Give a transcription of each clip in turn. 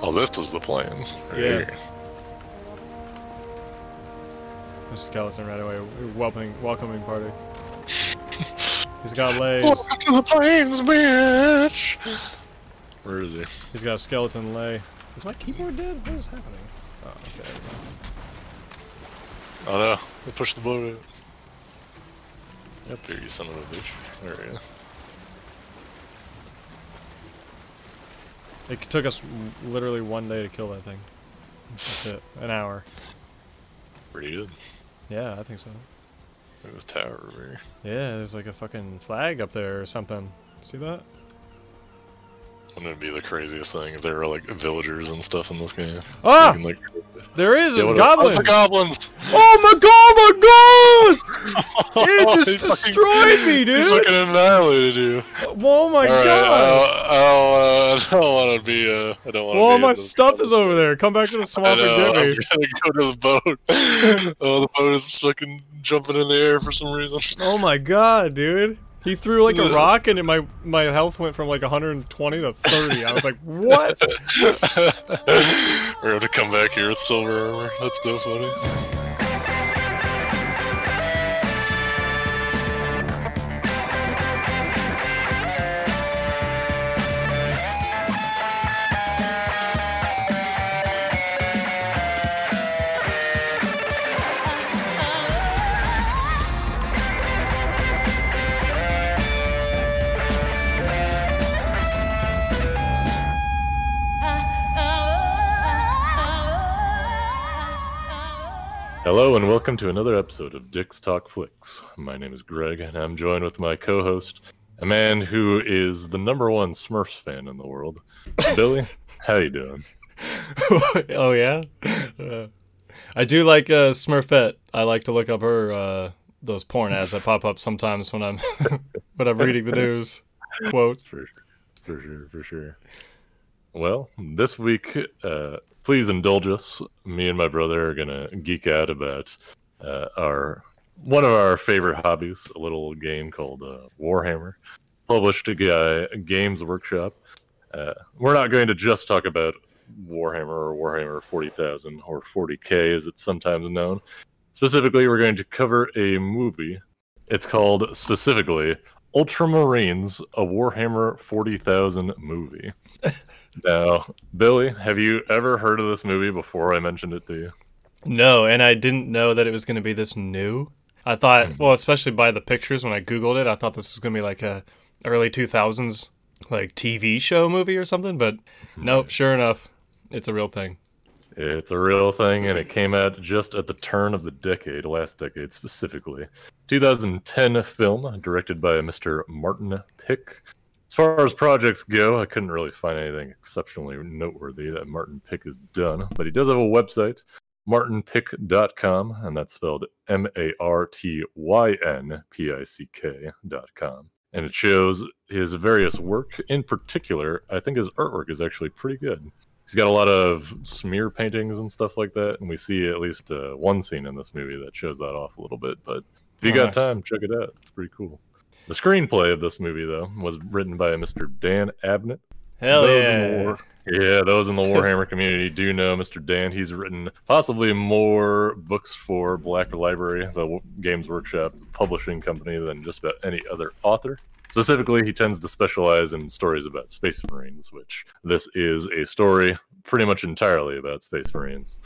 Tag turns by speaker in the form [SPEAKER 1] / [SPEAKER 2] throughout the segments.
[SPEAKER 1] Oh, this is the planes. Right
[SPEAKER 2] Yeah.
[SPEAKER 1] here.
[SPEAKER 2] A skeleton right away. Welcoming, welcoming party. He's got legs.
[SPEAKER 1] Welcome to the plains, bitch. Where is he?
[SPEAKER 2] He's got a skeleton lay. Is my keyboard dead? What is happening? Oh, okay.
[SPEAKER 1] Oh no, they pushed the boat out. Up here, you son of a bitch. There we go.
[SPEAKER 2] It took us literally one day to kill that thing. That's it. An hour.
[SPEAKER 1] Pretty good.
[SPEAKER 2] Yeah, I think so.
[SPEAKER 1] Look at this tower over here.
[SPEAKER 2] Yeah, there's like a fucking flag up there or something. See that?
[SPEAKER 1] Wouldn't it be the craziest thing if there were like villagers and stuff in this game?
[SPEAKER 2] Ah!
[SPEAKER 1] Can, like,
[SPEAKER 2] There is!
[SPEAKER 1] yeah,
[SPEAKER 2] It's
[SPEAKER 1] what-
[SPEAKER 2] goblin!
[SPEAKER 1] Oh, the goblins!
[SPEAKER 2] Oh my god, my god! It just
[SPEAKER 1] He fucking-
[SPEAKER 2] destroyed me, dude!
[SPEAKER 1] He's fucking annihilated you.
[SPEAKER 2] Oh my god!
[SPEAKER 1] I don't, I don't want to be. Uh, I don't want to.
[SPEAKER 2] Well,
[SPEAKER 1] be
[SPEAKER 2] all my stuff is over there. Come back to the
[SPEAKER 1] I
[SPEAKER 2] swamp
[SPEAKER 1] know,
[SPEAKER 2] and
[SPEAKER 1] I'm
[SPEAKER 2] get me.
[SPEAKER 1] gonna go to the boat. oh, the boat is fucking jumping in the air for some reason.
[SPEAKER 2] Oh my god, dude. He threw like a rock and my my health went from like 120 to 30. I was like, what?
[SPEAKER 1] We're going to come back here with silver armor. That's so funny. Hello and welcome to another episode of Dick's Talk Flicks. My name is Greg and I'm joined with my co-host, a man who is the number one Smurfs fan in the world. Billy, how you doing?
[SPEAKER 2] oh yeah. Uh, I do like uh, Smurfette. I like to look up her uh, those porn ads that pop up sometimes when I'm when I'm reading the news. Quotes.
[SPEAKER 1] For, sure. for sure, for sure. Well, this week, uh, please indulge us. Me and my brother are gonna geek out about uh, our one of our favorite hobbies, a little game called uh, Warhammer, published by Games Workshop. Uh, we're not going to just talk about Warhammer or Warhammer 40,000 or 40k, as it's sometimes known. Specifically, we're going to cover a movie. It's called specifically Ultramarines, a Warhammer 40,000 movie. now, Billy, have you ever heard of this movie before I mentioned it to you?
[SPEAKER 2] No, and I didn't know that it was going to be this new. I thought,
[SPEAKER 1] Mhm.
[SPEAKER 2] well, especially by the pictures when I googled it, I thought this was going to be like a early 2000s like TV show movie or something, but nope, sure enough, it's a real thing.
[SPEAKER 1] It's a real thing, and it came out just at the turn of the decade, last decade specifically. 2010 film, directed by Mr. Martyn Pick. As far as projects go, I couldn't really find anything exceptionally noteworthy that Martyn Pick has done, but he does have a website, martynpick.com, and that's spelled M A R T Y N P I C K.com. And it shows his various work. In particular, I think his artwork is actually pretty good he's got a lot of smear paintings and stuff like that and we see at least uh, one scene in this movie that shows that off a little bit but if you
[SPEAKER 2] Oh,
[SPEAKER 1] got
[SPEAKER 2] nice.
[SPEAKER 1] time check it out it's pretty cool the screenplay of this movie though was written by mr dan abnett
[SPEAKER 2] Hell
[SPEAKER 1] those
[SPEAKER 2] yeah.
[SPEAKER 1] yeah those in the warhammer community do know mr dan he's written possibly more books for black library the games workshop publishing company than just about any other author Specifically, he tends to specialize in stories about Space Marines, which this is a story pretty much entirely about Space Marines.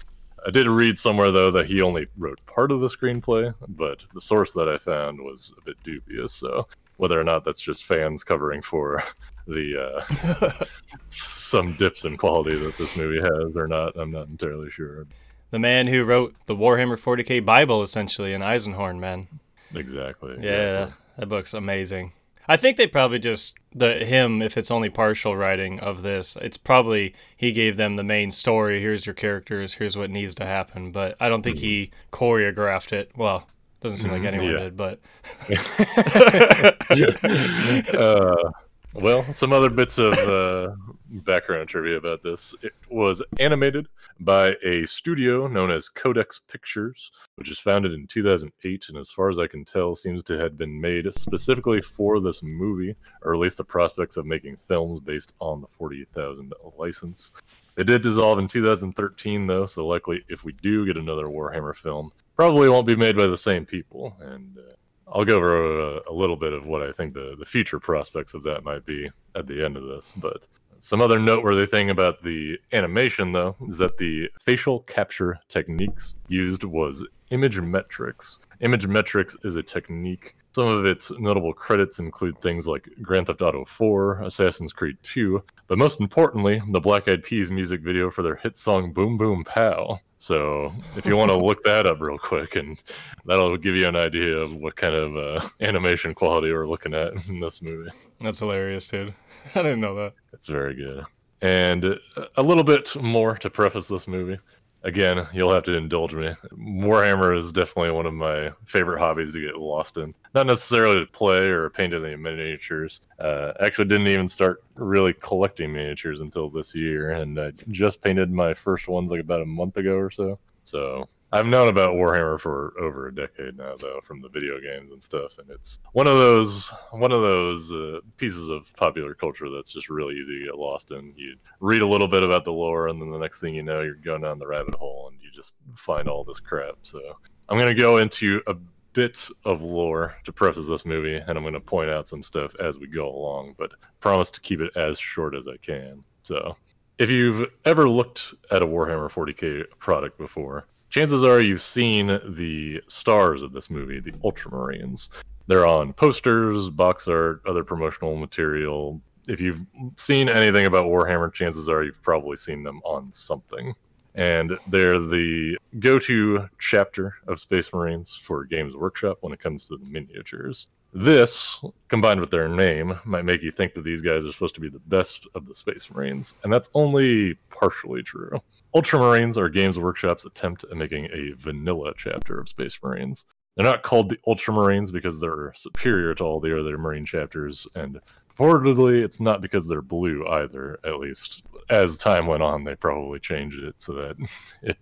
[SPEAKER 1] I did read somewhere, though, that he only wrote part of the screenplay, but the source that I found was a bit dubious, so whether or not that's just fans covering for the uh, some dips in quality that this movie has or not, I'm not entirely sure.
[SPEAKER 2] the man who wrote the Warhammer 40k Bible, essentially, in Eisenhorn, man.
[SPEAKER 1] Exactly.
[SPEAKER 2] Yeah,
[SPEAKER 1] exactly.
[SPEAKER 2] that book's amazing. I think they probably just the him if it's only partial writing of this. It's probably he gave them the main story. Here's your characters. Here's what needs to happen. But I don't think he choreographed it. Well, doesn't seem like
[SPEAKER 1] Mhm,
[SPEAKER 2] anyone
[SPEAKER 1] yeah.
[SPEAKER 2] did. But
[SPEAKER 1] uh, Well, some other bits of uh, background trivia about this. It was animated by a studio known as Codex Pictures, which was founded in 2008, and as far as I can tell, seems to have been made specifically for this movie, or at least the prospects of making films based on the 40,000 license. It did dissolve in 2013, though, so likely if we do get another Warhammer film, probably won't be made by the same people, and uh, I'll go over a, a, little bit of what I think the, the future prospects of that might be at the end of this. But some other noteworthy thing about the animation, though, is that the facial capture techniques used was image metrics. Image metrics is a technique. Some of its notable credits include things like Grand Theft Auto 4, Assassin's Creed 2, but most importantly, the Black Eyed Peas music video for their hit song Boom Boom Pow. So if you want to look that up real quick, and that'll give you an idea of what kind of uh, animation quality we're looking at in this movie.
[SPEAKER 2] That's hilarious, dude. I didn't know that.
[SPEAKER 1] It's very good. And a little bit more to preface this movie again, you'll have to indulge me. Warhammer is definitely one of my favorite hobbies to get lost in. Not necessarily to play or paint any miniatures. Uh, actually, didn't even start really collecting miniatures until this year, and I just painted my first ones like about a month ago or so. So I've known about Warhammer for over a decade now, though, from the video games and stuff, and it's one of those one of those uh, pieces of popular culture that's just really easy to get lost in. You read a little bit about the lore, and then the next thing you know, you're going down the rabbit hole, and you just find all this crap. So I'm gonna go into a bit of lore to preface this movie, and I'm gonna point out some stuff as we go along, but promise to keep it as short as I can. So. If you've ever looked at a Warhammer 40k product before, chances are you've seen the stars of this movie, the Ultramarines. They're on posters, box art, other promotional material. If you've seen anything about Warhammer, chances are you've probably seen them on something. And they're the go to chapter of Space Marines for Games Workshop when it comes to the miniatures. This, combined with their name, might make you think that these guys are supposed to be the best of the Space Marines, and that's only partially true. Ultramarines are Games Workshop's attempt at making a vanilla chapter of Space Marines. They're not called the Ultramarines because they're superior to all the other Marine chapters, and purportedly, it's not because they're blue either. At least as time went on, they probably changed it so that it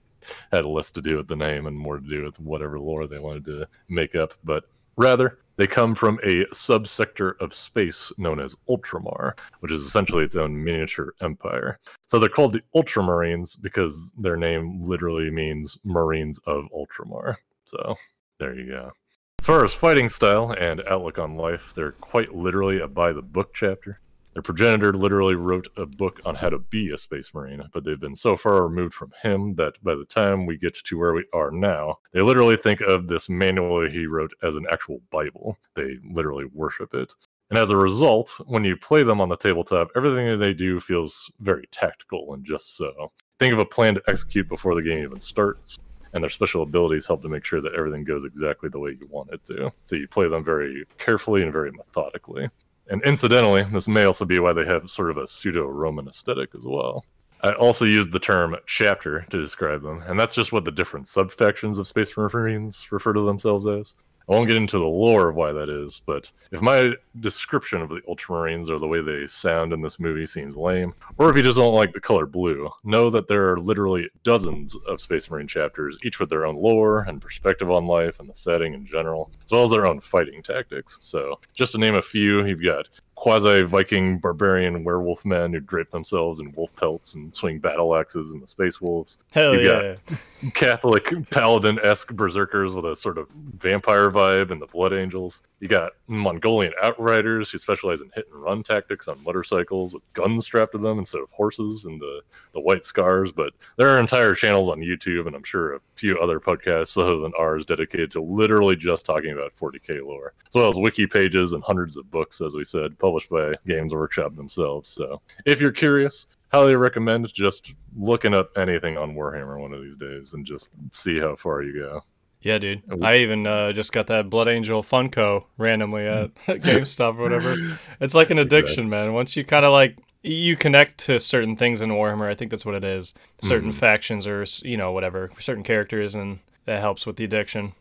[SPEAKER 1] had less to do with the name and more to do with whatever lore they wanted to make up. But rather, they come from a subsector of space known as Ultramar, which is essentially its own miniature empire. So they're called the Ultramarines because their name literally means Marines of Ultramar. So there you go. As far as fighting style and outlook on life, they're quite literally a by the book chapter. Their progenitor literally wrote a book on how to be a space marine, but they've been so far removed from him that by the time we get to where we are now, they literally think of this manual he wrote as an actual Bible. They literally worship it. And as a result, when you play them on the tabletop, everything that they do feels very tactical and just so. Think of a plan to execute before the game even starts, and their special abilities help to make sure that everything goes exactly the way you want it to. So you play them very carefully and very methodically. And incidentally, this may also be why they have sort of a pseudo Roman aesthetic as well. I also used the term chapter to describe them, and that's just what the different subfactions of Space Marines refer to themselves as. I won't get into the lore of why that is, but if my description of the Ultramarines or the way they sound in this movie seems lame, or if you just don't like the color blue, know that there are literally dozens of Space Marine chapters, each with their own lore and perspective on life and the setting in general, as well as their own fighting tactics. So, just to name a few, you've got quasi Viking barbarian werewolf men who drape themselves in wolf pelts and swing battle axes and the space wolves.
[SPEAKER 2] Hell You've yeah.
[SPEAKER 1] got Catholic paladin esque berserkers with a sort of vampire vibe and the blood angels. You got Mongolian outriders who specialize in hit and run tactics on motorcycles with guns strapped to them instead of horses and the, the white scars. But there are entire channels on YouTube and I'm sure a few other podcasts other than ours dedicated to literally just talking about 40k lore, as well as wiki pages and hundreds of books, as we said, published by Games Workshop themselves. So if you're curious, highly recommend just looking up anything on Warhammer one of these days and just see how far you go.
[SPEAKER 2] Yeah, dude. I even uh, just got that Blood Angel Funko randomly at GameStop or whatever. It's like an addiction, man. Once you kind of like you connect to certain things in Warhammer, I think that's what it is. Certain mm factions or you know whatever, certain characters, and that helps with the addiction.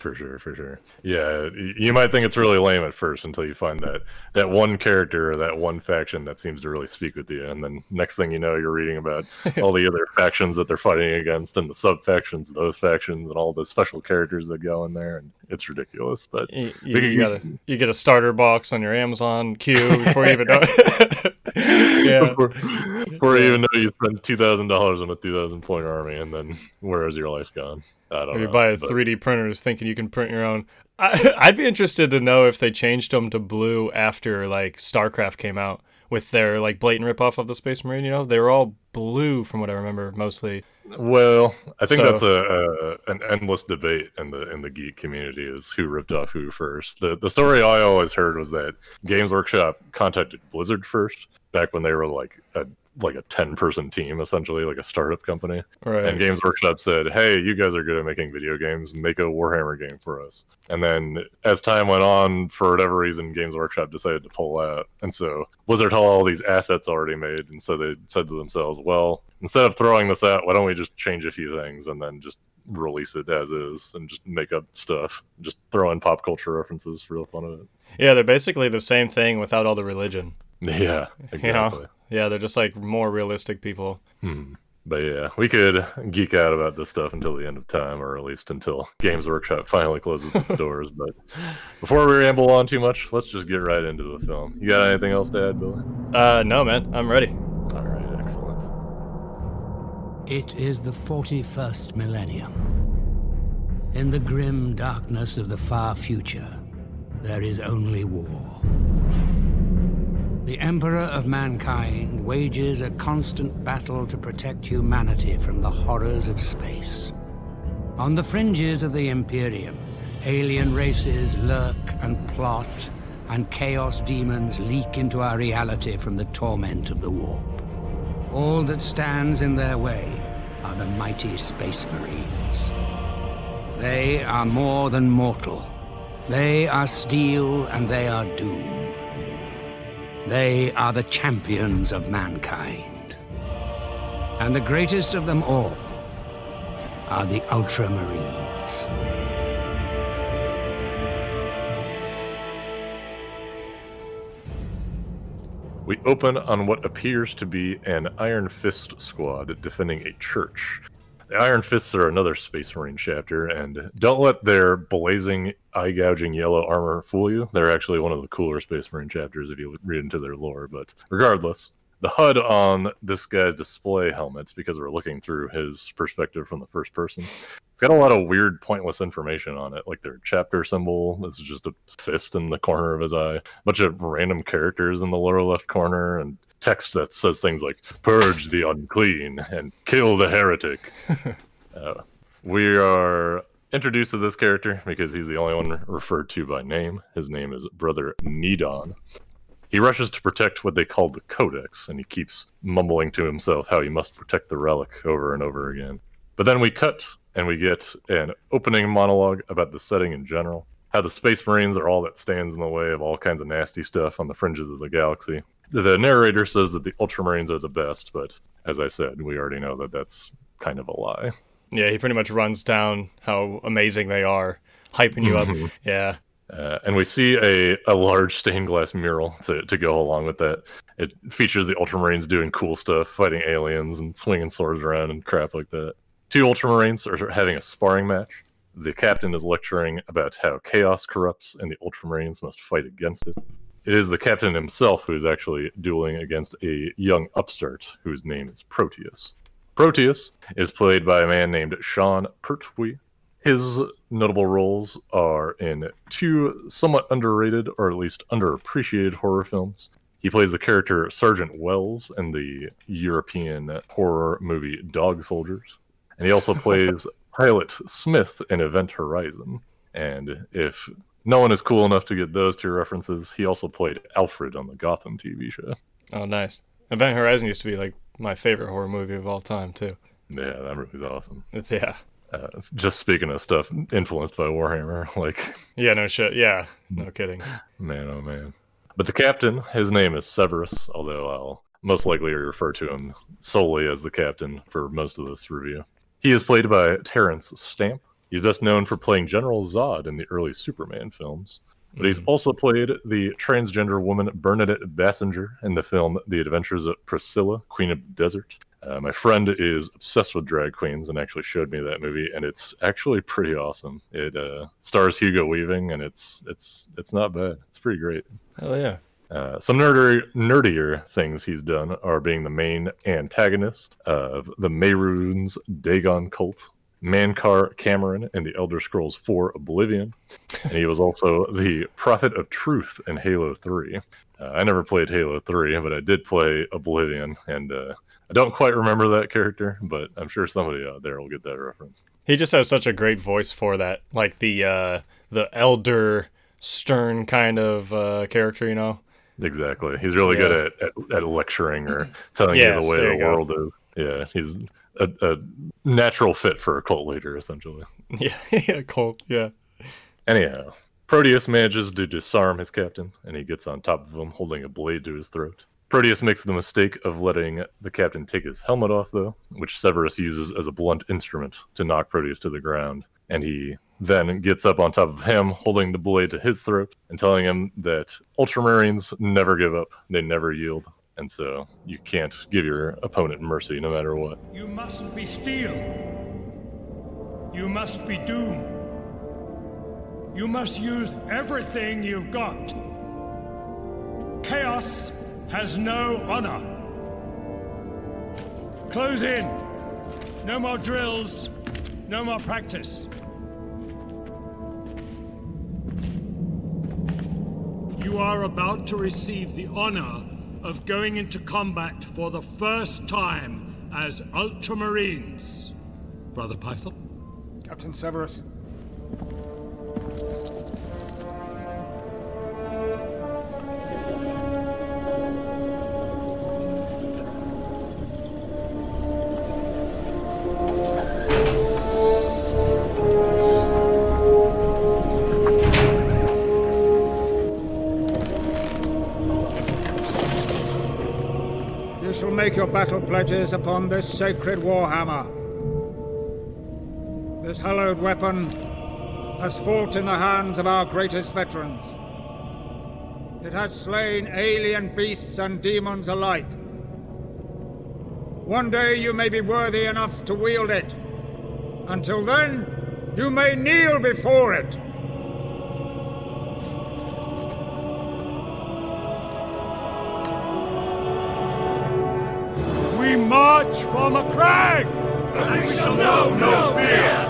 [SPEAKER 1] For sure, for sure. Yeah, you might think it's really lame at first until you find that that one character or that one faction that seems to really speak with you, and then next thing you know, you're reading about all the other factions that they're fighting against, and the sub factions of those factions, and all the special characters that go in there, and it's ridiculous. But
[SPEAKER 2] you, you, you gotta you get a starter box on your Amazon queue before you even know.
[SPEAKER 1] yeah, before, before you even know you spend two thousand dollars on a two thousand point army, and then where is your life gone? I don't
[SPEAKER 2] or you
[SPEAKER 1] know,
[SPEAKER 2] buy a 3D printers thinking you can print your own. I, I'd be interested to know if they changed them to blue after like StarCraft came out with their like blatant ripoff of the Space Marine. You know, they were all blue from what I remember mostly.
[SPEAKER 1] Well, I think
[SPEAKER 2] So-
[SPEAKER 1] that's a, a an endless debate in the in the geek community is who ripped off who first. The the story I always heard was that Games Workshop contacted Blizzard first, back when they were like a like a ten person team, essentially like a startup company.
[SPEAKER 2] Right.
[SPEAKER 1] And Games Workshop said, "Hey, you guys are good at making video games. Make a Warhammer game for us." And then, as time went on, for whatever reason, Games Workshop decided to pull out, and so Blizzard had all these assets already made, and so they said to themselves, "Well, instead of throwing this out, why don't we just change a few things and then just release it as is and just make up stuff, just throw in pop culture references for the fun of it."
[SPEAKER 2] yeah, they're basically the same thing without all the religion.
[SPEAKER 1] Yeah, exactly.
[SPEAKER 2] Yeah, they're just like more realistic people.
[SPEAKER 1] Hmm. But yeah, we could geek out about this stuff until the end of time, or at least until Games Workshop finally closes its doors. But before we ramble on too much, let's just get right into the film. You got anything else to add, Billy?
[SPEAKER 2] Uh, no, man, I'm ready.
[SPEAKER 1] All right, excellent.
[SPEAKER 3] It is the 41st millennium. In the grim darkness of the far future, there is only war. The Emperor of Mankind wages a constant battle to protect humanity from the horrors of space. On the fringes of the Imperium, alien races lurk and plot, and chaos demons leak into our reality from the torment of the warp. All that stands in their way are the mighty Space Marines. They are more than mortal. They are steel and they are doom. They are the champions of mankind. And the greatest of them all are the Ultramarines.
[SPEAKER 1] We open on what appears to be an Iron Fist squad defending a church. The Iron Fists are another Space Marine chapter, and don't let their blazing, eye gouging yellow armor fool you. They're actually one of the cooler Space Marine chapters if you read into their lore. But regardless, the HUD on this guy's display helmets, because we're looking through his perspective from the first person, it's got a lot of weird, pointless information on it. Like their chapter symbol This is just a fist in the corner of his eye, a bunch of random characters in the lower left corner, and text that says things like "purge the unclean" and "kill the heretic." uh, we are introduced to this character because he's the only one referred to by name. His name is Brother Nidon. He rushes to protect what they call the Codex, and he keeps mumbling to himself how he must protect the relic over and over again. But then we cut and we get an opening monologue about the setting in general, how the Space Marines are all that stands in the way of all kinds of nasty stuff on the fringes of the galaxy. The narrator says that the Ultramarines are the best, but as I said, we already know that that's kind of a lie.
[SPEAKER 2] Yeah, he pretty much runs down how amazing they are, hyping you
[SPEAKER 1] Mhm.
[SPEAKER 2] up. Yeah.
[SPEAKER 1] Uh, and we see a, a large stained glass mural to, to go along with that. It features the Ultramarines doing cool stuff, fighting aliens and swinging swords around and crap like that. Two Ultramarines are having a sparring match. The captain is lecturing about how chaos corrupts and the Ultramarines must fight against it. It is the captain himself who is actually dueling against a young upstart whose name is Proteus. Proteus is played by a man named Sean Pertwee. His notable roles are in two somewhat underrated, or at least underappreciated horror films. He plays the character Sergeant Wells in the European horror movie Dog Soldiers. And he also plays Pilot Smith in Event Horizon. And if no one is cool enough to get those two references, he also played Alfred on the Gotham TV show.
[SPEAKER 2] Oh, nice. Event Horizon used to be like my favorite horror movie of all time too.
[SPEAKER 1] Yeah, that movie's awesome.
[SPEAKER 2] It's yeah.
[SPEAKER 1] Uh, it's just speaking of stuff influenced by Warhammer, like
[SPEAKER 2] Yeah, no shit. Yeah, no kidding.
[SPEAKER 1] Man, oh man. But the captain, his name is Severus, although I'll most likely refer to him solely as the captain for most of this review. He is played by Terence Stamp. He's best known for playing General Zod in the early Superman films, but he's also played the transgender woman Bernadette Bassenger in the film The Adventures of Priscilla, Queen of the Desert. Uh, my friend is obsessed with drag queens and actually showed me that movie, and it's actually pretty awesome. It uh, stars Hugo Weaving, and it's it's it's not bad. It's pretty great.
[SPEAKER 2] Hell yeah.
[SPEAKER 1] Uh, some nerdier, nerdier things he's done are being the main antagonist of the Mehrunes Dagon cult, Mankar Camoran in the Elder Scrolls 4 Oblivion, and he was also the Prophet of Truth in Halo 3. Uh, I never played Halo 3, but I did play Oblivion, and uh, I don't quite remember that character, but I'm sure somebody out there will get that reference.
[SPEAKER 2] He just has such a great voice for that, like the uh, the elder, stern kind of uh, character, you know.
[SPEAKER 1] Exactly. He's really
[SPEAKER 2] Yeah.
[SPEAKER 1] good at, at, at lecturing or telling
[SPEAKER 2] Yes,
[SPEAKER 1] you the way the
[SPEAKER 2] go.
[SPEAKER 1] world is. Yeah, he's a, a natural fit for a cult leader, essentially.
[SPEAKER 2] Yeah, yeah, Colt. Yeah.
[SPEAKER 1] Anyhow, Proteus manages to disarm his captain, and he gets on top of him, holding a blade to his throat. Proteus makes the mistake of letting the captain take his helmet off, though, which Severus uses as a blunt instrument to knock Proteus to the ground. And he then gets up on top of him, holding the blade to his throat, and telling him that Ultramarines never give up, they never yield. And so you can't give your opponent mercy no matter what.
[SPEAKER 4] You mustn't be steel. You must be doom. You must use everything you've got. Chaos has no honor. Close in. No more drills. No more practice. You are about to receive the honor of going into combat for the first time as Ultramarines. Brother Pythol?
[SPEAKER 5] Captain Severus. Make your battle pledges upon this sacred warhammer. This hallowed weapon has fought in the hands of our greatest veterans. It has slain alien beasts and demons alike. One day you may be worthy enough to wield it. Until then, you may kneel before it.
[SPEAKER 4] March for Macragge! And we shall know no fear!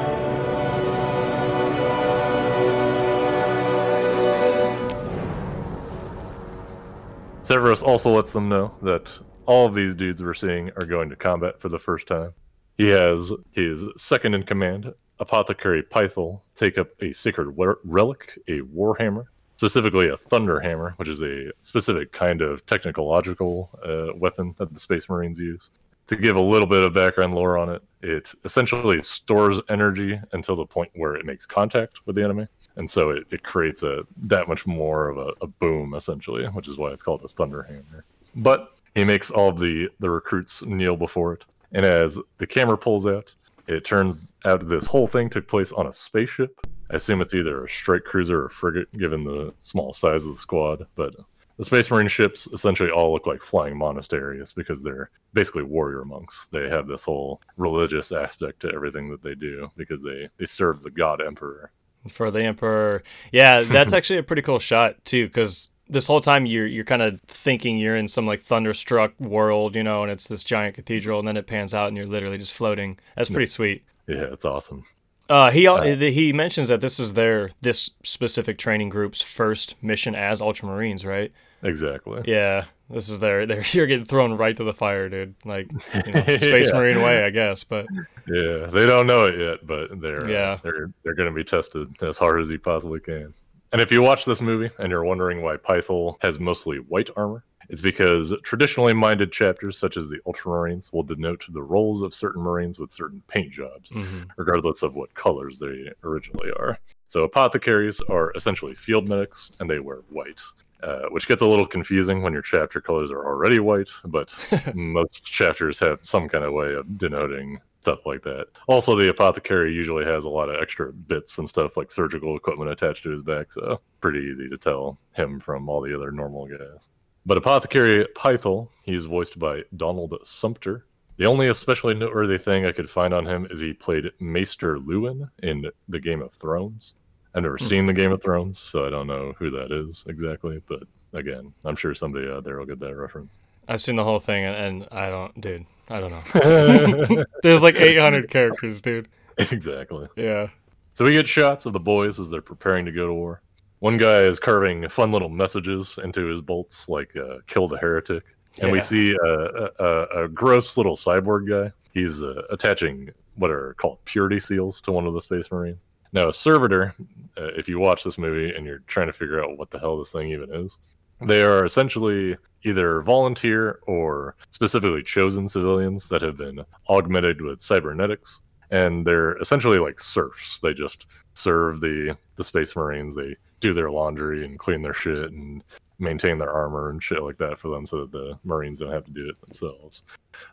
[SPEAKER 1] Severus also lets them know that all of these dudes we're seeing are going to combat for the first time. He has his second in command, Apothecary Pythol, take up a sacred relic, a warhammer, specifically a thunder hammer, which is a specific kind of technological uh, weapon that the Space Marines use. To give a little bit of background lore on it, it essentially stores energy until the point where it makes contact with the enemy. And so it, it creates a that much more of a, a boom essentially which is why it's called a thunder hammer. But he makes all the the recruits kneel before it. And as the camera pulls out it turns out this whole thing took place on a spaceship. I assume it's either a strike cruiser or frigate given the small size of the squad but the space marine ships essentially all look like flying monasteries because they're basically warrior monks they have this whole religious aspect to everything that they do because they they serve the god emperor
[SPEAKER 2] for the emperor. Yeah, that's actually a pretty cool shot too, because this whole time you're you're kind of thinking you're in some like thunderstruck world, you know, and it's this giant cathedral, and then it pans out and you're literally just floating. That's pretty sweet.
[SPEAKER 1] yeah it's awesome
[SPEAKER 2] Uh, he al- he mentions that this is their this specific training group's first mission as Ultramarines, right?
[SPEAKER 1] Exactly
[SPEAKER 2] Yeah, this is their their you're getting thrown right to the fire, dude. Like you know, Space
[SPEAKER 1] Yeah.
[SPEAKER 2] Marine way, I guess. But
[SPEAKER 1] Yeah, they don't know it yet, but they're uh,
[SPEAKER 2] Yeah.
[SPEAKER 1] they're they're going to be tested as hard as he possibly can. And if you watch this movie and you're wondering why Pythol has mostly white armor, it's because traditionally minded chapters such as the Ultramarines will denote the roles of certain Marines with certain paint jobs, regardless of what colors they originally are. So apothecaries are essentially field medics, and they wear white. Uh, which gets a little confusing when your chapter colors are already white, but most chapters have some kind of way of denoting stuff like that. Also, the apothecary usually has a lot of extra bits and stuff like surgical equipment attached to his back, so pretty easy to tell him from all the other normal guys. But Apothecary Pythol, he's voiced by Donald Sumpter. The only especially noteworthy thing I could find on him is he played Maester Luwin in the Game of Thrones. I've never seen the Game of Thrones, so I don't know who that is exactly. But again, I'm sure somebody out there will get that reference.
[SPEAKER 2] I've seen the whole thing, and, and I don't, dude. I don't know. There's like 800 characters, dude.
[SPEAKER 1] exactly.
[SPEAKER 2] Yeah.
[SPEAKER 1] So we get shots of the boys as they're preparing to go to war. One guy is carving fun little messages into his bolts, like uh, "kill the heretic," and we see a, a, a, a gross little cyborg guy. He's uh, attaching what are called purity seals to one of the space marines. Now, a servitor, uh, if you watch this movie and you're trying to figure out what the hell this thing even is, they are essentially either volunteer or specifically chosen civilians that have been augmented with cybernetics and they're essentially like serfs. They just serve the the space marines. They do their laundry and clean their shit and maintain their armor and shit like that for them, so that the marines don't have to do it themselves.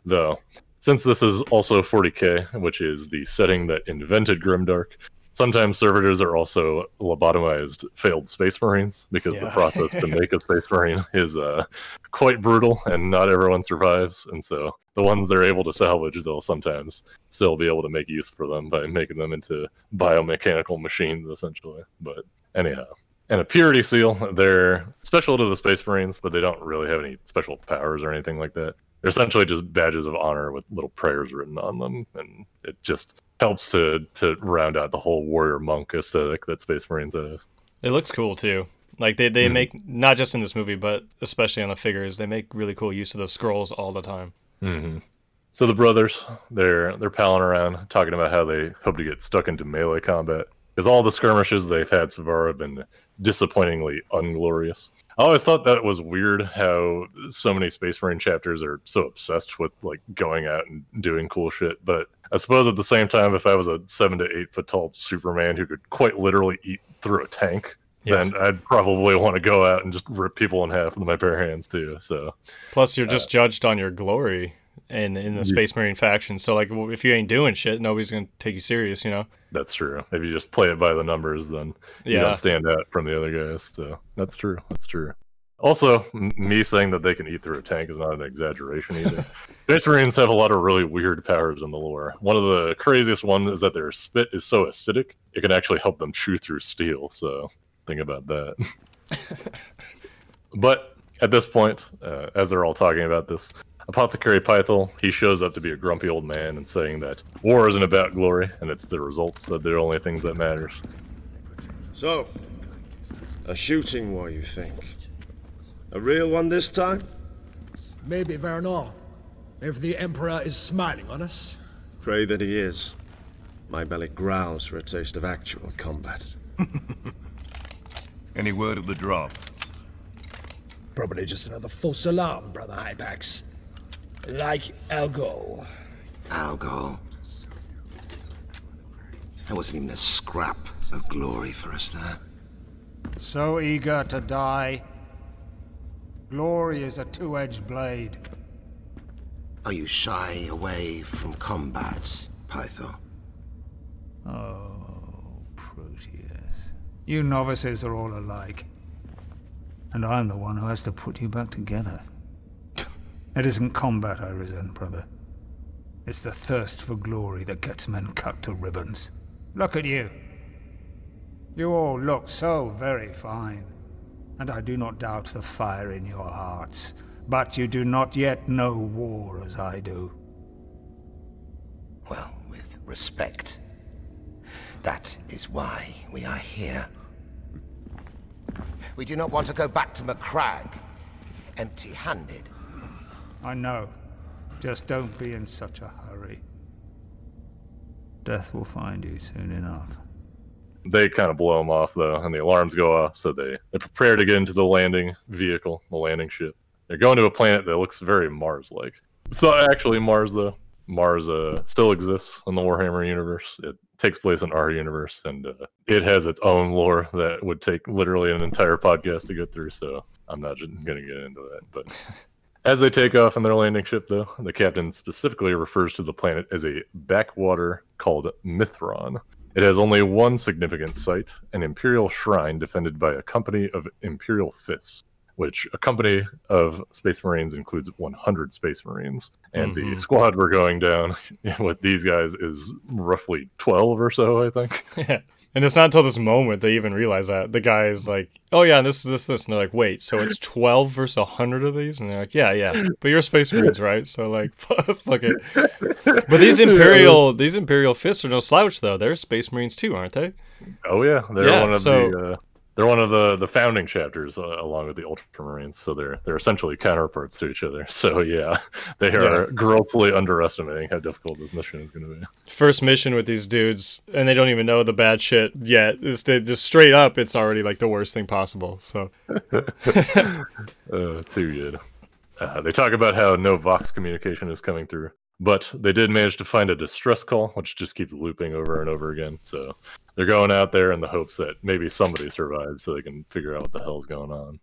[SPEAKER 1] Though, since this is also 40k, which is the setting that invented Grimdark. Sometimes servitors are also lobotomized failed space marines because the process to make a space marine is uh, quite brutal and not everyone survives. And so the ones they're able to salvage, they'll sometimes still be able to make use for them by making them into biomechanical machines, essentially. But anyhow, and a purity seal, they're special to the Space Marines, but they don't really have any special powers or anything like that. They're essentially just badges of honor with little prayers written on them, and it just helps to to round out the whole warrior monk aesthetic that Space Marines have.
[SPEAKER 2] It looks cool too. Like they, they
[SPEAKER 1] Mhm.
[SPEAKER 2] make not just in this movie, but especially on the figures, they make really cool use of those scrolls all the time.
[SPEAKER 1] hmm So the brothers, they're they're palling around, talking about how they hope to get stuck into melee combat, because all the skirmishes they've had so far have been disappointingly unglorious. I always thought that was weird how so many Space Marine chapters are so obsessed with like going out and doing cool shit. But I suppose at the same time, if I was a seven to eight foot tall Superman who could quite literally eat through a tank,
[SPEAKER 2] Yeah.
[SPEAKER 1] then I'd probably want to go out and just rip people in half with my bare hands too. So
[SPEAKER 2] Plus, you're uh, just judged on your glory in in the Space Marine faction. So like, well, if you ain't doing shit, nobody's gonna take you serious. You know?
[SPEAKER 1] That's true. If you just play it by the numbers, then you
[SPEAKER 2] Yeah.
[SPEAKER 1] don't stand out from the other guys. So that's true. That's true. Also, m- me saying that they can eat through a tank is not an exaggeration either. Space Marines have a lot of really weird powers in the lore. One of the craziest ones is that their spit is so acidic it can actually help them chew through steel. So think about that. but at this point, uh, as they're all talking about this, Apothecary Pythol, he shows up to be a grumpy old man and saying that war isn't about glory and it's the results that they're the only things that matters.
[SPEAKER 6] So, a shooting war, you think? A real one this time?
[SPEAKER 7] Maybe Vernon. If the Emperor is smiling on us.
[SPEAKER 6] Pray that he is. My belly growls for a taste of actual combat.
[SPEAKER 8] Any word of the draft?
[SPEAKER 7] Probably just another false alarm, Brother Hypax. Like Algol.
[SPEAKER 9] Algol. There wasn't even a scrap of glory for us there.
[SPEAKER 5] So eager to die. Glory is a two edged blade.
[SPEAKER 9] Are you shy away from combat, Pythol?
[SPEAKER 5] Oh, Proteus. You novices are all alike. And I'm the one who has to put you back together. It isn't combat I resent, brother. It's the thirst for glory that gets men cut to ribbons. Look at you. You all look so very fine. And I do not doubt the fire in your hearts. But you do not yet know war as I do.
[SPEAKER 9] Well, with respect. That is why we are here. We do not want to go back to Macragge empty handed.
[SPEAKER 5] I know. Just don't be in such a hurry. Death will find you soon enough.
[SPEAKER 1] They kind of blow him off though, and the alarms go off. So they they prepare to get into the landing vehicle, the landing ship. They're going to a planet that looks very Mars-like. It's not actually Mars though. Mars uh, still exists in the Warhammer universe. It takes place in our universe, and uh, it has its own lore that would take literally an entire podcast to get through. So I'm not going to get into that. But As they take off on their landing ship, though, the captain specifically refers to the planet as a backwater called Mithron. It has only one significant site, an imperial shrine defended by a company of imperial fists, which a company of space marines includes 100 space marines. And
[SPEAKER 2] Mhm.
[SPEAKER 1] the squad we're going down with these guys is roughly 12 or so, I think.
[SPEAKER 2] And it's not until this moment they even realize that the guy is like, "Oh yeah, this, this, this," and they're like, "Wait, so it's twelve versus hundred of these?" And they're like, "Yeah, yeah, but you're Space Marines, right? So like, fuck it." But these Imperial, these Imperial fists are no slouch though. They're Space Marines too, aren't they?
[SPEAKER 1] Oh yeah, they're
[SPEAKER 2] Yeah,
[SPEAKER 1] one of
[SPEAKER 2] so-
[SPEAKER 1] the uh, they're one of the the founding chapters uh, along with the Ultramarines. So they're they're essentially counterparts to each other. So yeah, they are grossly underestimating how difficult this mission is going to be.
[SPEAKER 2] First mission with these dudes, and they don't even know the bad shit yet. It's they just straight up, it's already like the worst thing possible. So
[SPEAKER 1] Uh, too good. Uh, they talk about how no Vox communication is coming through, but they did manage to find a distress call, which just keeps looping over and over again. So they're going out there in the hopes that maybe somebody survives so they can figure out what the hell's going on.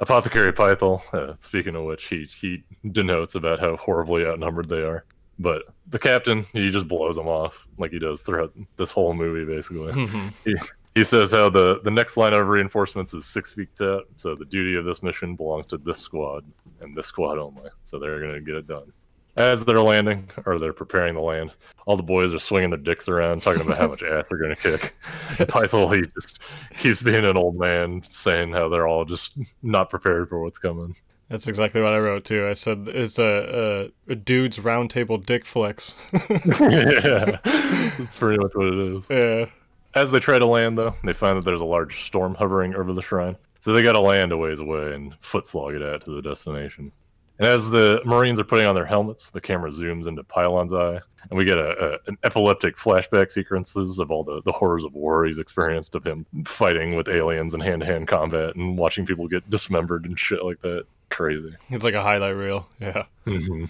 [SPEAKER 1] Apothecary Pythol, uh, speaking of which, he, he denotes about how horribly outnumbered they are. But the captain, he just blows them off like he does throughout this whole movie, basically. he, he says how the, the next line of reinforcements is six weeks out, so the duty of this mission belongs to this squad and this squad only. So they're going to get it done. As they're landing, or they're preparing to land, all the boys are swinging their dicks around, talking about how much ass they're going to kick. And Pythol, he just keeps being an old man, saying how they're all just not prepared for what's coming.
[SPEAKER 2] that's exactly what I wrote too. I said it's a a, a dude's roundtable dick flex.
[SPEAKER 1] yeah, that's pretty much what it is.
[SPEAKER 2] yeah.
[SPEAKER 1] As they try to land, though, they find that there's a large storm hovering over the shrine. So they got to land a ways away and foot slog it out to the destination. And as the Marines are putting on their helmets, the camera zooms into Pythol's eye, and we get a, a, an epileptic flashback sequences of all the, the horrors of war he's experienced of him fighting with aliens in hand to hand combat and watching people get dismembered and shit like that. Crazy.
[SPEAKER 2] It's like a highlight reel. Yeah.
[SPEAKER 1] hmm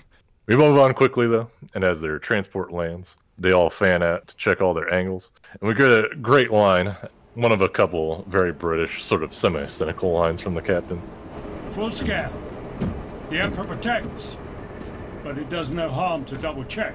[SPEAKER 1] We move on quickly though, and as their transport lands, they all fan out to check all their angles, and we get a great line, one of a couple very British, sort of semi-cynical lines from the captain.
[SPEAKER 4] Full scale. The Emperor protects, but it does no harm to double check.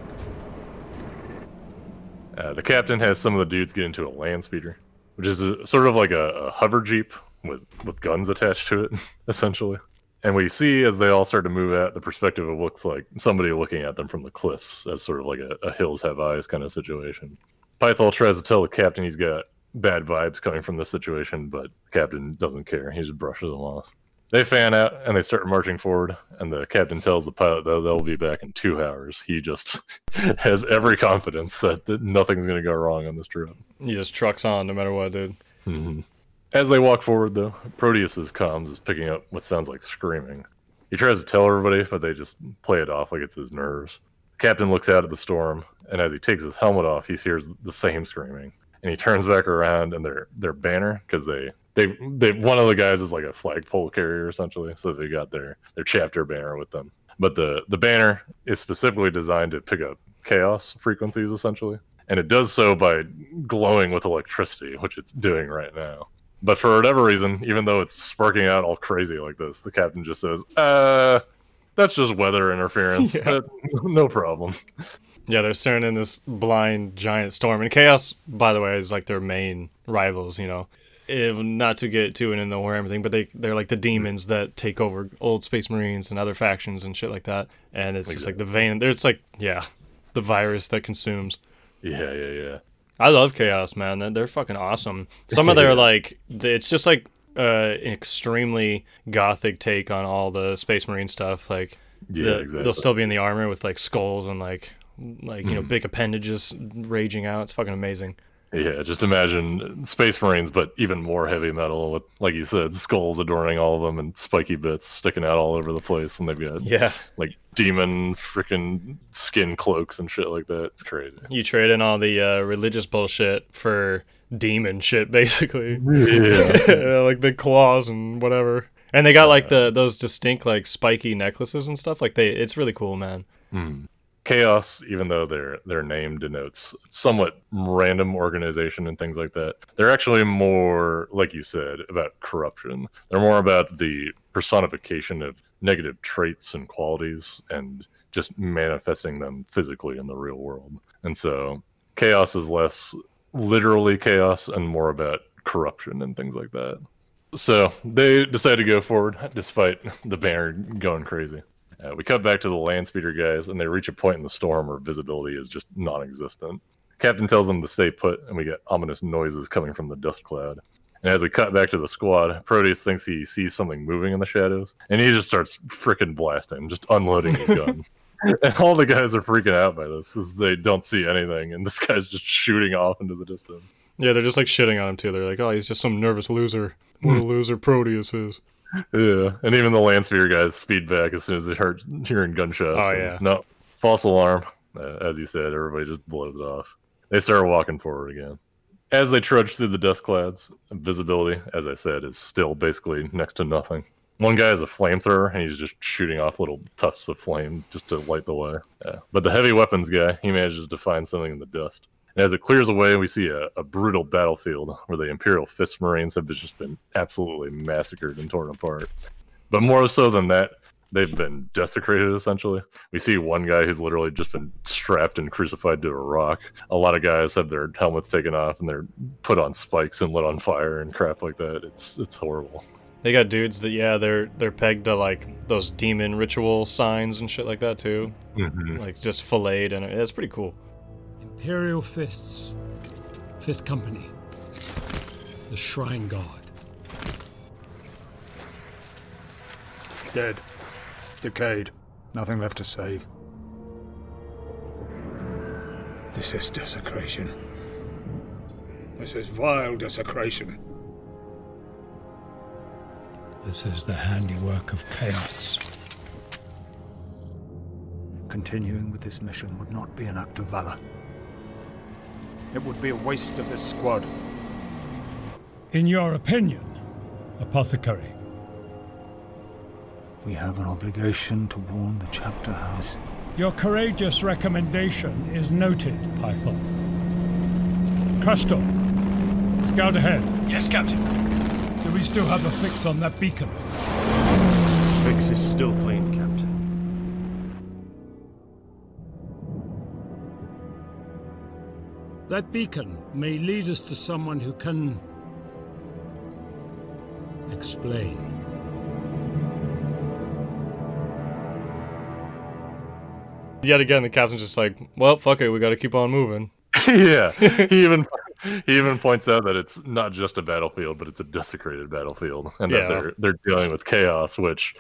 [SPEAKER 1] Uh, the captain has some of the dudes get into a land speeder, which is a, sort of like a, a hover jeep with with guns attached to it, essentially. And we see as they all start to move out, the perspective of looks like somebody looking at them from the cliffs, as sort of like a, a hills have eyes kind of situation. Pythol tries to tell the captain he's got bad vibes coming from this situation, but the captain doesn't care. He just brushes them off. They fan out and they start marching forward, and the captain tells the pilot that they'll be back in two hours. He just has every confidence that, that nothing's going to go wrong on this trip.
[SPEAKER 2] He just trucks on no matter what, dude.
[SPEAKER 1] hmm As they walk forward, though, Proteus's comms is picking up what sounds like screaming. He tries to tell everybody, but they just play it off like it's his nerves. Captain looks out at the storm, and as he takes his helmet off, he hears the same screaming. And he turns back around, and their their banner, because they they they one of the guys is like a flagpole carrier essentially, so they got their their chapter banner with them. But the the banner is specifically designed to pick up chaos frequencies essentially, and it does so by glowing with electricity, which it's doing right now. But for whatever reason, even though it's sparking out all crazy like this, the captain just says, "Uh, that's just weather interference.
[SPEAKER 2] Yeah.
[SPEAKER 1] That- no problem."
[SPEAKER 2] Yeah, they're staring in this blind giant storm. And Chaos, by the way, is like their main rivals, you know. Eh, not to get too into the war or everything, but they they're like the demons that take over old Space Marines and other factions and shit like that. And it's just like the vein. It's like yeah, the virus that consumes.
[SPEAKER 1] Yeah, yeah, yeah.
[SPEAKER 2] I love Chaos, man. They're, fucking awesome. Some of their
[SPEAKER 1] Yeah.
[SPEAKER 2] like, it's just like uh, an extremely gothic take on all the Space Marine stuff. Like,
[SPEAKER 1] Yeah,
[SPEAKER 2] the-
[SPEAKER 1] exactly.
[SPEAKER 2] they'll still be in the armor with like skulls and like, like you know,
[SPEAKER 1] Mhm.
[SPEAKER 2] big appendages raging out. It's fucking amazing.
[SPEAKER 1] Yeah, just imagine Space Marines, but even more heavy metal with, like you said, skulls adorning all of them and spiky bits sticking out all over the place. And they've got,
[SPEAKER 2] Yeah.
[SPEAKER 1] like demon freaking skin cloaks and shit like that. It's crazy.
[SPEAKER 2] You trade in all the uh, religious bullshit for demon shit, basically.
[SPEAKER 1] Yeah.
[SPEAKER 2] like big claws and whatever. And they got like the those distinct like spiky necklaces and stuff. Like they, it's really cool, man.
[SPEAKER 1] Hmm. Chaos, even though their their name denotes somewhat random organization and things like that, they're actually more, like you said, about corruption. They're more about the personification of negative traits and qualities and just manifesting them physically in the real world. And so chaos is less literally chaos and more about corruption and things like that. So they decide to go forward despite the banner going crazy. Uh, we cut back to the land speeder guys, and they reach a point in the storm where visibility is just non existent. Captain tells them to stay put, and we get ominous noises coming from the dust cloud. And as we cut back to the squad, Proteus thinks he sees something moving in the shadows, and he just starts freaking blasting, just unloading his gun. and all the guys are freaking out by this, as they don't see anything, and this guy's just shooting off into the distance.
[SPEAKER 2] Yeah, they're just like shitting on him too. They're like, "Oh, he's just some nervous loser. What a loser Proteus is."
[SPEAKER 1] Yeah, and even the land speeder guys speed back as soon as they start hearing gunshots.
[SPEAKER 2] Oh, yeah.
[SPEAKER 1] No, false alarm. Uh, as you said, everybody just blows it off. They start walking forward again. As they trudge through the dust clouds, visibility, as I said, is still basically next to nothing. One guy has a flamethrower, and he's just shooting off little tufts of flame just to light the way. Yeah. But the heavy weapons guy, he manages to find something in the dust. And as it clears away, we see a, a brutal battlefield where the Imperial Fist Marines have just been absolutely massacred and torn apart. But more so than that, they've been desecrated essentially. We see one guy who's literally just been strapped and crucified to a rock. A lot of guys have their helmets taken off and they're put on spikes and lit on fire and crap like that. It's it's horrible.
[SPEAKER 2] They got dudes that yeah, they're they're pegged to like those demon ritual signs and shit like that too.
[SPEAKER 1] Mhm.
[SPEAKER 2] Like just filleted and it's pretty cool.
[SPEAKER 4] Imperial Fists, Fifth Company, the Shrine Guard.
[SPEAKER 5] Dead. Decayed. Nothing left to save. This is desecration. This is vile desecration.
[SPEAKER 7] This is the handiwork of chaos.
[SPEAKER 5] Continuing with this mission would not be an act of valor. It would be a waste of this squad.
[SPEAKER 4] In your opinion, Apothecary,
[SPEAKER 5] We have an obligation to warn the chapter house.
[SPEAKER 4] your courageous recommendation is noted, Pythol. Crystal, scout ahead.
[SPEAKER 8] Yes, Captain.
[SPEAKER 4] Do we still have a fix on that beacon?
[SPEAKER 8] Fix is still clean,
[SPEAKER 4] That beacon may lead us to someone who can explain.
[SPEAKER 2] Yet again, the captain's just like, well, fuck it, we got to keep on moving.
[SPEAKER 1] yeah. He even he even points out that it's not just a battlefield, but it's a desecrated battlefield, and
[SPEAKER 2] Yeah.
[SPEAKER 1] that they're they're dealing with chaos, which,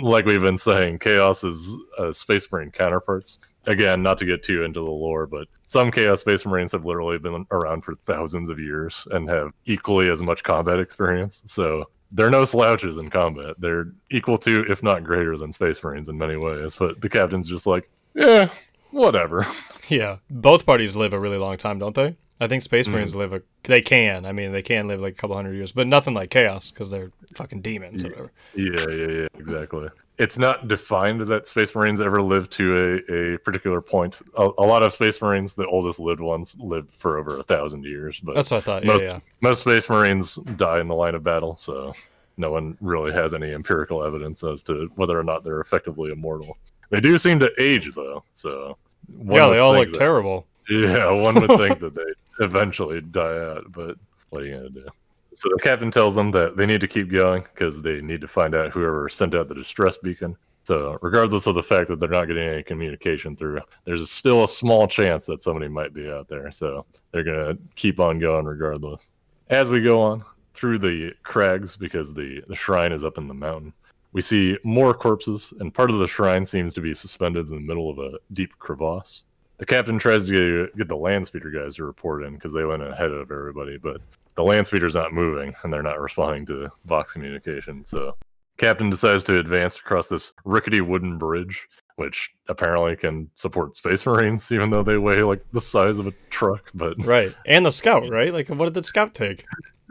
[SPEAKER 1] like we've been saying, chaos is uh, Space Marine counterparts. Again, not to get too into the lore, but some Chaos Space Marines have literally been around for thousands of years and have equally as much combat experience. So they're no slouches in combat. They're equal to, if not greater than Space Marines in many ways. But the captain's just like, yeah, whatever.
[SPEAKER 2] Yeah, both parties live a really long time, don't they? I think Space
[SPEAKER 1] Mm.
[SPEAKER 2] Marines live a. They can. I mean, they can live like a couple hundred years, but nothing like Chaos because they're fucking demons or whatever.
[SPEAKER 1] Yeah, yeah, yeah, exactly. It's not defined that Space Marines ever live to a, a particular point. A, a lot of Space Marines, the oldest lived ones, lived for over a thousand years. But
[SPEAKER 2] That's what I thought.
[SPEAKER 1] Most,
[SPEAKER 2] yeah.
[SPEAKER 1] most Space Marines die in the line of battle, so no one really has any empirical evidence as to whether or not they're effectively immortal. They do seem to age, though. So
[SPEAKER 2] Yeah, they all look
[SPEAKER 1] that-
[SPEAKER 2] terrible.
[SPEAKER 1] yeah, one would think that they eventually die out, but what are you gonna do? So the captain tells them that they need to keep going because they need to find out whoever sent out the distress beacon. So regardless of the fact that they're not getting any communication through, there's still a small chance that somebody might be out there. So they're gonna keep on going regardless. As we go on through the crags, because the the shrine is up in the mountain, we see more corpses, and part of the shrine seems to be suspended in the middle of a deep crevasse. The captain tries to get, get the land speeder guys to report in because they went ahead of everybody, but the land speeder's not moving and they're not responding to Vox communication. So, captain decides to advance across this rickety wooden bridge, which apparently can support space marines, even though they weigh like the size of a truck. But
[SPEAKER 2] Right, and the scout, right? Like, what did the scout take?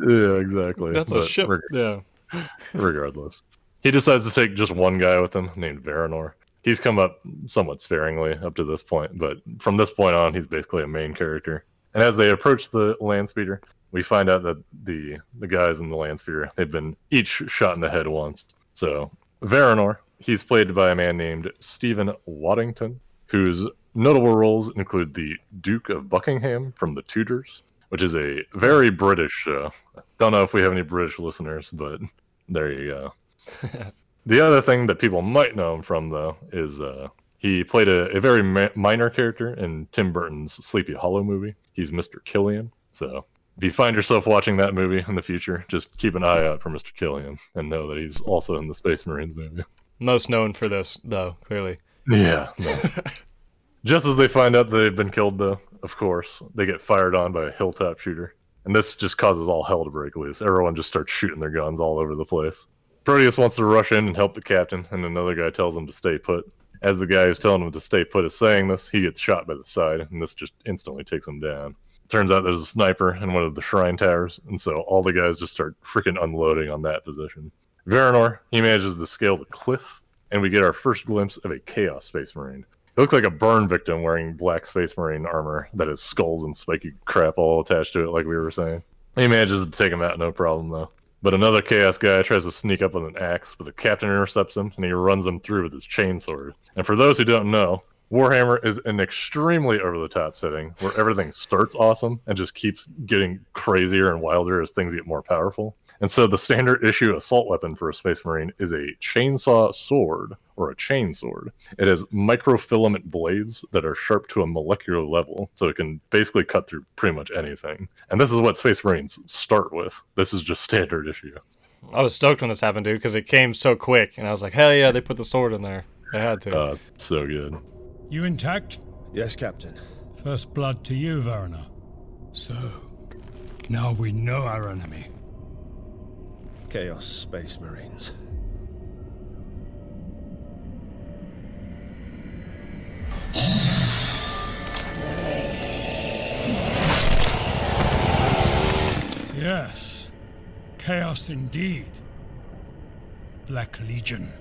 [SPEAKER 1] yeah, exactly.
[SPEAKER 2] That's a ship.
[SPEAKER 1] reg-
[SPEAKER 2] Yeah.
[SPEAKER 1] regardless. He decides to take just one guy with him named Verenor. He's come up somewhat sparingly up to this point, but from this point on, he's basically a main character. And as they approach the land speeder, we find out that the the guys in the land speeder they've been each shot in the head once. So Verenor He's played by a man named Steven Waddington, whose notable roles include the Duke of Buckingham from The Tudors, which is a very British show. Don't know if we have any British listeners, but there you go. the other thing that people might know him from, though, is uh, he played a, a very ma- minor character in Tim Burton's Sleepy Hollow movie. He's Mr. Killian. So if you find yourself watching that movie in the future, just keep an eye out for Mr. Killian and know that he's also in the Space Marines movie.
[SPEAKER 2] Most known for this, though, clearly.
[SPEAKER 1] Yeah. no. Just as they find out they've been killed, though, of course, they get fired on by a hilltop shooter. And this just causes all hell to break loose. Everyone just starts shooting their guns all over the place. Proteus wants to rush in and help the captain, and another guy tells him to stay put. As the guy who's telling him to stay put is saying this, he gets shot by the side, and this just instantly takes him down. Turns out there's a sniper in one of the shrine towers, and so all the guys just start freaking unloading on that position. Verenor, he manages to scale the cliff, and we get our first glimpse of a Chaos Space Marine. He looks like a burn victim wearing black Space Marine armor that has skulls and spiky crap all attached to it, like we were saying. He manages to take him out no problem, though. But another Chaos guy tries to sneak up with an axe, but the captain intercepts him and he runs him through with his chainsword. And for those who don't know, Warhammer is an extremely over the top setting where everything starts awesome and just keeps getting crazier and wilder as things get more powerful. And so the standard issue assault weapon for a Space Marine is a chainsaw sword or a chain sword. It has microfilament blades that are sharp to a molecular level, so it can basically cut through pretty much anything. And this is what Space Marines start with. This is just standard issue.
[SPEAKER 2] I was stoked when this happened, dude, because it came so quick, and I was like, hell yeah, they put the sword in there. They had to.
[SPEAKER 1] Uh, so good.
[SPEAKER 4] You intact?
[SPEAKER 6] Yes, Captain.
[SPEAKER 4] First blood to you, Verna. So, now we know our enemy.
[SPEAKER 6] Chaos Space Marines.
[SPEAKER 4] Yes. Chaos indeed. Black Legion.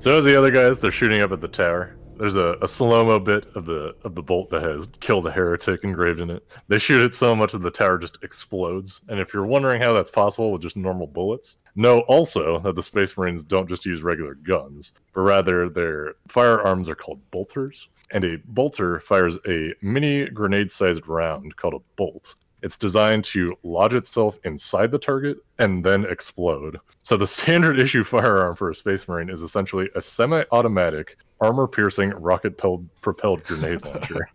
[SPEAKER 1] So the other guys, they're shooting up at the tower. There's a, a slow mo bit of the of the bolt that has killed the Heretic" engraved in it. They shoot it so much that the tower just explodes. And if you're wondering how that's possible with just normal bullets, know also that the Space Marines don't just use regular guns, but rather their firearms are called bolters. And a bolter fires a mini grenade sized round called a bolt. It's designed to lodge itself inside the target and then explode. So the standard issue firearm for a Space Marine is essentially a semi-automatic, armor-piercing, rocket-propelled grenade launcher.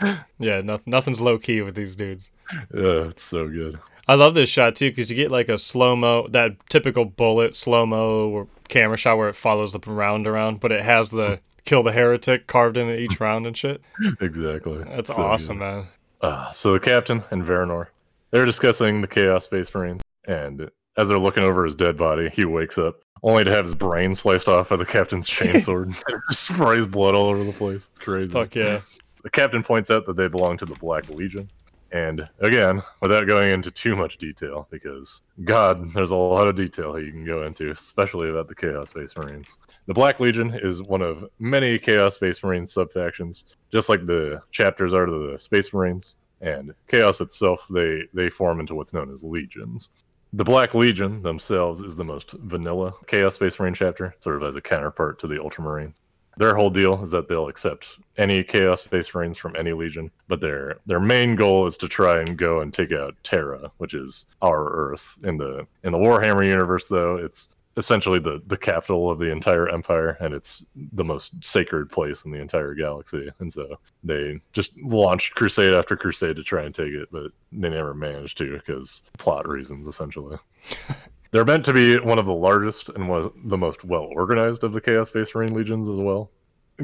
[SPEAKER 2] yeah, no, nothing's low key with these dudes.
[SPEAKER 1] Yeah, it's so good.
[SPEAKER 2] I love this shot too because you get like a slow mo, that typical bullet slow mo camera shot where it follows the round around, but it has the hmm. kill the heretic carved into each round and shit.
[SPEAKER 1] Exactly.
[SPEAKER 2] That's
[SPEAKER 1] So
[SPEAKER 2] awesome,
[SPEAKER 1] good.
[SPEAKER 2] man.
[SPEAKER 1] Uh, so the captain and Verenor, they're discussing the Chaos Space Marines, and as they're looking over his dead body, he wakes up only to have his brain sliced off by the captain's chainsword. sprays blood all over the place. It's crazy.
[SPEAKER 2] Fuck yeah.
[SPEAKER 1] The captain points out that they belong to the Black Legion. And again, without going into too much detail, because God, there's a lot of detail you can go into, especially about the Chaos Space Marines. The Black Legion is one of many Chaos Space Marines subfactions, just like the chapters are to the Space Marines. And Chaos itself, they they form into what's known as legions. The Black Legion themselves is the most vanilla Chaos Space Marine chapter, sort of as a counterpart to the Ultramarines. Their whole deal is that they'll accept any Chaos Space Marines from any legion, but their their main goal is to try and go and take out Terra, which is our Earth. In the in the Warhammer universe, though, it's essentially the the capital of the entire empire, and it's the most sacred place in the entire galaxy. And so they just launched crusade after crusade to try and take it, but they never managed to because plot reasons, essentially. They're meant to be one of the largest and one of the most well organized of the Chaos Space Marine legions as well.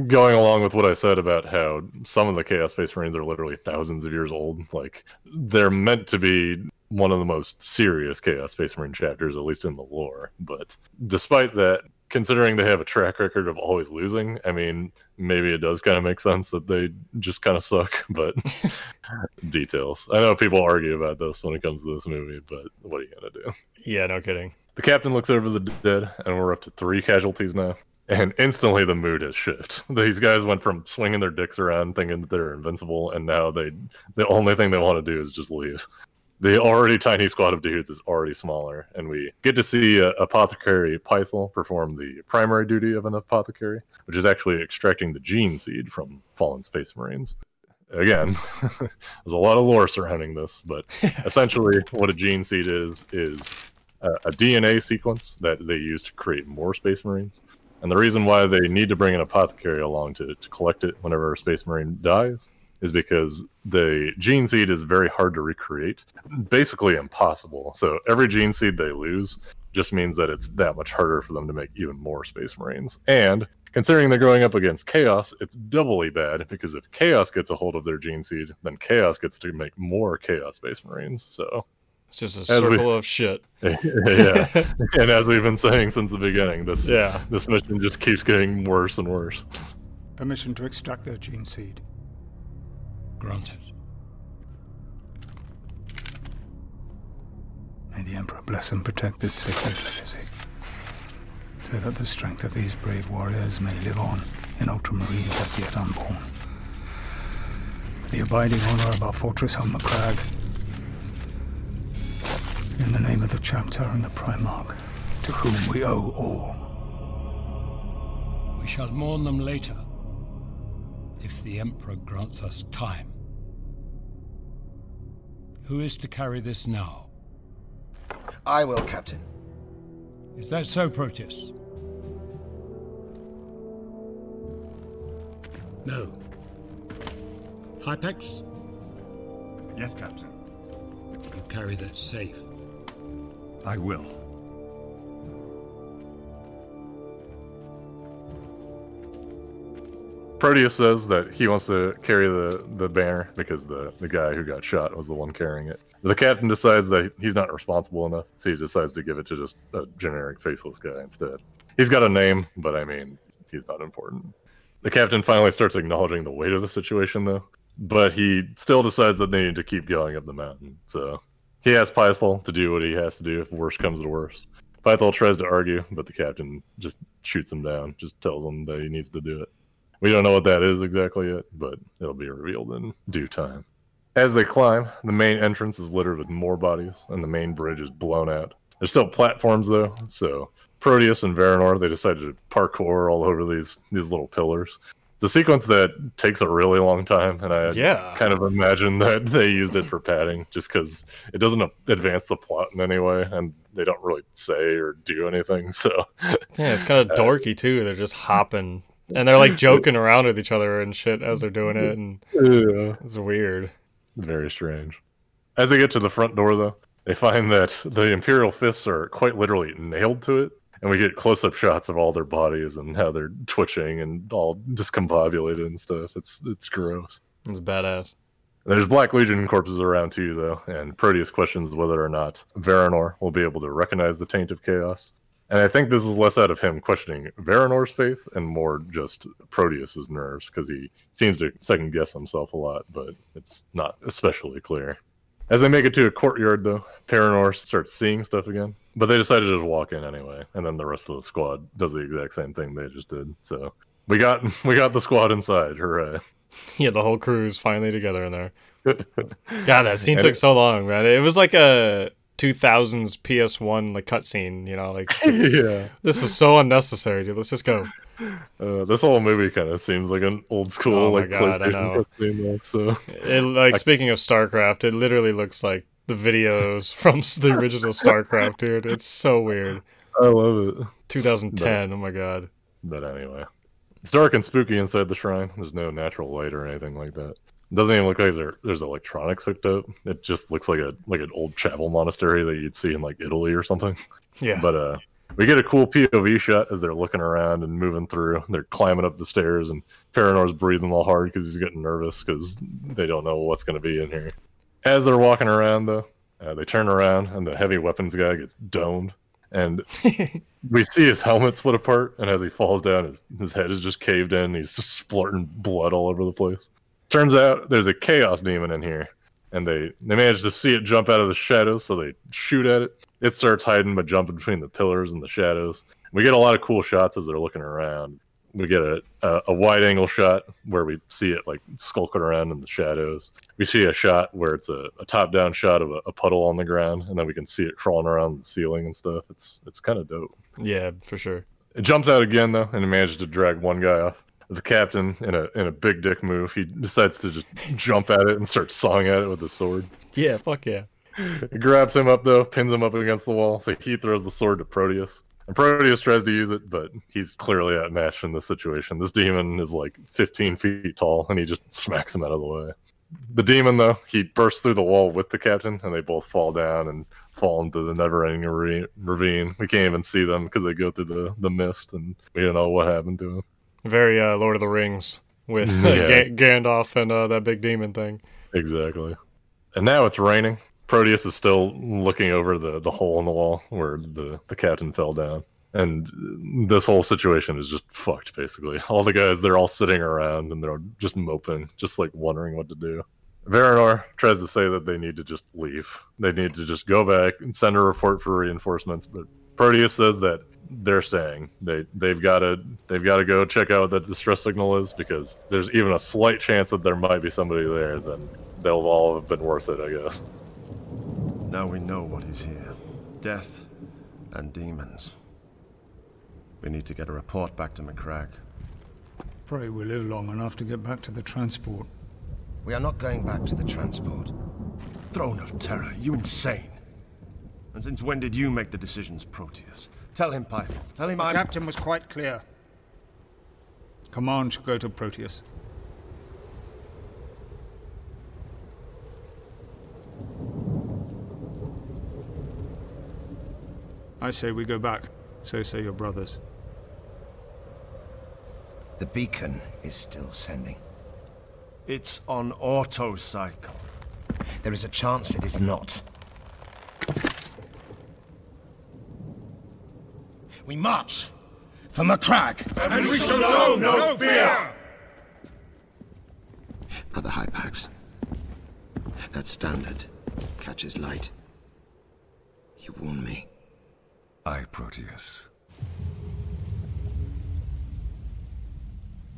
[SPEAKER 1] Going along with what I said about how some of the Chaos Space Marines are literally thousands of years old, like they're meant to be one of the most serious Chaos Space Marine chapters, at least in the lore. But despite that, considering they have a track record of always losing, I mean, maybe it does kind of make sense that they just kind of suck, but details. I know people argue about this when it comes to this movie, but what are you going to do?
[SPEAKER 2] Yeah, no kidding.
[SPEAKER 1] The captain looks over the dead, and we're up to three casualties now. and instantly the mood has shifted. These guys went from swinging their dicks around thinking that they're invincible, and now they the only thing they want to do is just leave. The already tiny squad of dudes is already smaller, and we get to see uh, Apothecary Pythol perform the primary duty of an apothecary, which is actually extracting the gene seed from fallen space marines. Again, there's a lot of lore surrounding this, but essentially, what a gene seed is is a, a DNA sequence that they use to create more space marines. And the reason why they need to bring an apothecary along to, to collect it whenever a space marine dies is because the gene seed is very hard to recreate, basically impossible. So every gene seed they lose just means that it's that much harder for them to make even more space marines. And considering they're going up against chaos, it's doubly bad because if chaos gets a hold of their gene seed, then chaos gets to make more chaos space marines. So
[SPEAKER 2] it's just a circle we, of shit.
[SPEAKER 1] yeah, and as we've been saying since the beginning, this
[SPEAKER 2] yeah.
[SPEAKER 1] this mission just keeps getting worse and worse.
[SPEAKER 5] Permission to extract their gene seed.
[SPEAKER 4] Granted.
[SPEAKER 5] May the Emperor bless and protect this sacred legacy, so that the strength of these brave warriors may live on in ultramarines as yet unborn. For the abiding honor of our fortress on the crag, in the name of the chapter and the Primarch, to whom we owe all.
[SPEAKER 4] We shall mourn them later, if the Emperor grants us time. Who is to carry this now?
[SPEAKER 9] I will, Captain.
[SPEAKER 4] Is that so, Proteus? No. Hypax?
[SPEAKER 10] Yes, Captain.
[SPEAKER 4] You carry that safe.
[SPEAKER 10] I will.
[SPEAKER 1] Proteus says that he wants to carry the, the banner because the, the guy who got shot was the one carrying it. The captain decides that he's not responsible enough, so he decides to give it to just a generic faceless guy instead. He's got a name, but I mean, he's not important. The captain finally starts acknowledging the weight of the situation, though, but he still decides that they need to keep going up the mountain. So he asks Pythol to do what he has to do if worst comes to worst. Pythol tries to argue, but the captain just shoots him down, just tells him that he needs to do it. We don't know what that is exactly yet, but it'll be revealed in due time. As they climb, the main entrance is littered with more bodies, and the main bridge is blown out. There's still platforms though, so Proteus and Verenor they decided to parkour all over these these little pillars. It's a sequence that takes a really long time, and I
[SPEAKER 2] yeah.
[SPEAKER 1] kind of imagine that they used it for padding, just because it doesn't advance the plot in any way, and they don't really say or do anything. So
[SPEAKER 2] yeah, it's kind of uh, dorky too. They're just hopping and they're like joking around with each other and shit as they're doing it, and
[SPEAKER 1] yeah.
[SPEAKER 2] it's weird.
[SPEAKER 1] Very strange. As they get to the front door, though, they find that the Imperial fists are quite literally nailed to it, and we get close-up shots of all their bodies and how they're twitching and all discombobulated and stuff. It's it's gross.
[SPEAKER 2] It's badass.
[SPEAKER 1] There's Black Legion corpses around too, though, and Proteus questions whether or not Verenor will be able to recognize the taint of chaos. And I think this is less out of him questioning Verenor's faith and more just Proteus's nerves because he seems to second guess himself a lot, but it's not especially clear. As they make it to a courtyard, though, Verenor starts seeing stuff again, but they decided to just walk in anyway, and then the rest of the squad does the exact same thing they just did. So we got we got the squad inside. Hooray!
[SPEAKER 2] Yeah, the whole crew is finally together in there. God, that scene took it, so long, man. It was like a 2000s PS1 like cutscene, you know, like
[SPEAKER 1] yeah.
[SPEAKER 2] This is so unnecessary, dude. Let's just go.
[SPEAKER 1] Uh, this whole movie kind of seems like an old school
[SPEAKER 2] oh
[SPEAKER 1] like
[SPEAKER 2] God,
[SPEAKER 1] PlayStation cutscene. So
[SPEAKER 2] it, like I, speaking of StarCraft, it literally looks like the videos from the original StarCraft, dude. It's so weird.
[SPEAKER 1] I love it.
[SPEAKER 2] 2010. But, oh my God.
[SPEAKER 1] But anyway, it's dark and spooky inside the shrine. There's no natural light or anything like that. It doesn't even look like there, there's electronics hooked up. It just looks like a like an old chapel monastery that you'd see in like Italy or something.
[SPEAKER 2] Yeah.
[SPEAKER 1] But uh, we get a cool POV shot as they're looking around and moving through. They're climbing up the stairs, and Verenor's breathing all hard because he's getting nervous because they don't know what's going to be in here. As they're walking around, though, uh, they turn around and the heavy weapons guy gets domed, and we see his helmet split apart. And as he falls down, his, his head is just caved in. He's just splurting blood all over the place. Turns out there's a chaos demon in here, and they they manage to see it jump out of the shadows, so they shoot at it. It starts hiding by jumping between the pillars and the shadows, We get a lot of cool shots as they're looking around. We get a, a, a wide angle shot where we see it like skulking around in the shadows. We see a shot where it's a, a top down shot of a, a puddle on the ground, and then we can see it crawling around the ceiling and stuff. It's it's kind of dope.
[SPEAKER 2] Yeah, for sure.
[SPEAKER 1] It jumps out again though, and it manages to drag one guy off. The captain, in a in a big dick move, he decides to just jump at it and start sawing at it with his sword.
[SPEAKER 2] Yeah, fuck yeah.
[SPEAKER 1] He grabs him up though, pins him up against the wall, so he throws the sword to Proteus. And Proteus tries to use it, but he's clearly outmatched in this situation. This demon is like 15 feet tall, and he just smacks him out of the way. The demon, though, he bursts through the wall with the captain, and they both fall down and fall into the never-ending ravine. We can't even see them because they go through the, the mist, and we don't know what happened to them.
[SPEAKER 2] Very uh, Lord of the Rings with uh,
[SPEAKER 1] Yeah.
[SPEAKER 2] Ga- Gandalf and uh, that big demon thing.
[SPEAKER 1] Exactly. And now it's raining. Proteus is still looking over the, the hole in the wall where the, the captain fell down. And this whole situation is just fucked, basically. All the guys, they're all sitting around and they're just moping, just like wondering what to do. Verenor tries to say that they need to just leave. They need to just go back and send a report for reinforcements. But Proteus says that they're staying. They they've got to they've got to go check out what that distress signal is because there's even a slight chance that there might be somebody there. Then they'll all have been worth it, I guess.
[SPEAKER 6] Now we know what is here death and demons. We need to get a report back to Macragge.
[SPEAKER 5] Pray we live long enough to get back to the transport.
[SPEAKER 9] We are not going back to the transport.
[SPEAKER 6] Throne of Terra, you insane. And since when did you make the decisions, Proteus? Tell him, Pythol. Tell him
[SPEAKER 5] The
[SPEAKER 6] I'm.
[SPEAKER 5] captain was quite clear. Command should go to Proteus. I say we go back. So say your brothers.
[SPEAKER 9] The beacon is still sending.
[SPEAKER 6] It's on auto cycle.
[SPEAKER 9] There is a chance it is not. We march for Macragge!
[SPEAKER 11] And we shall know no fear!
[SPEAKER 9] Brother Hypax, that standard catches light. You warn me.
[SPEAKER 12] I, Proteus.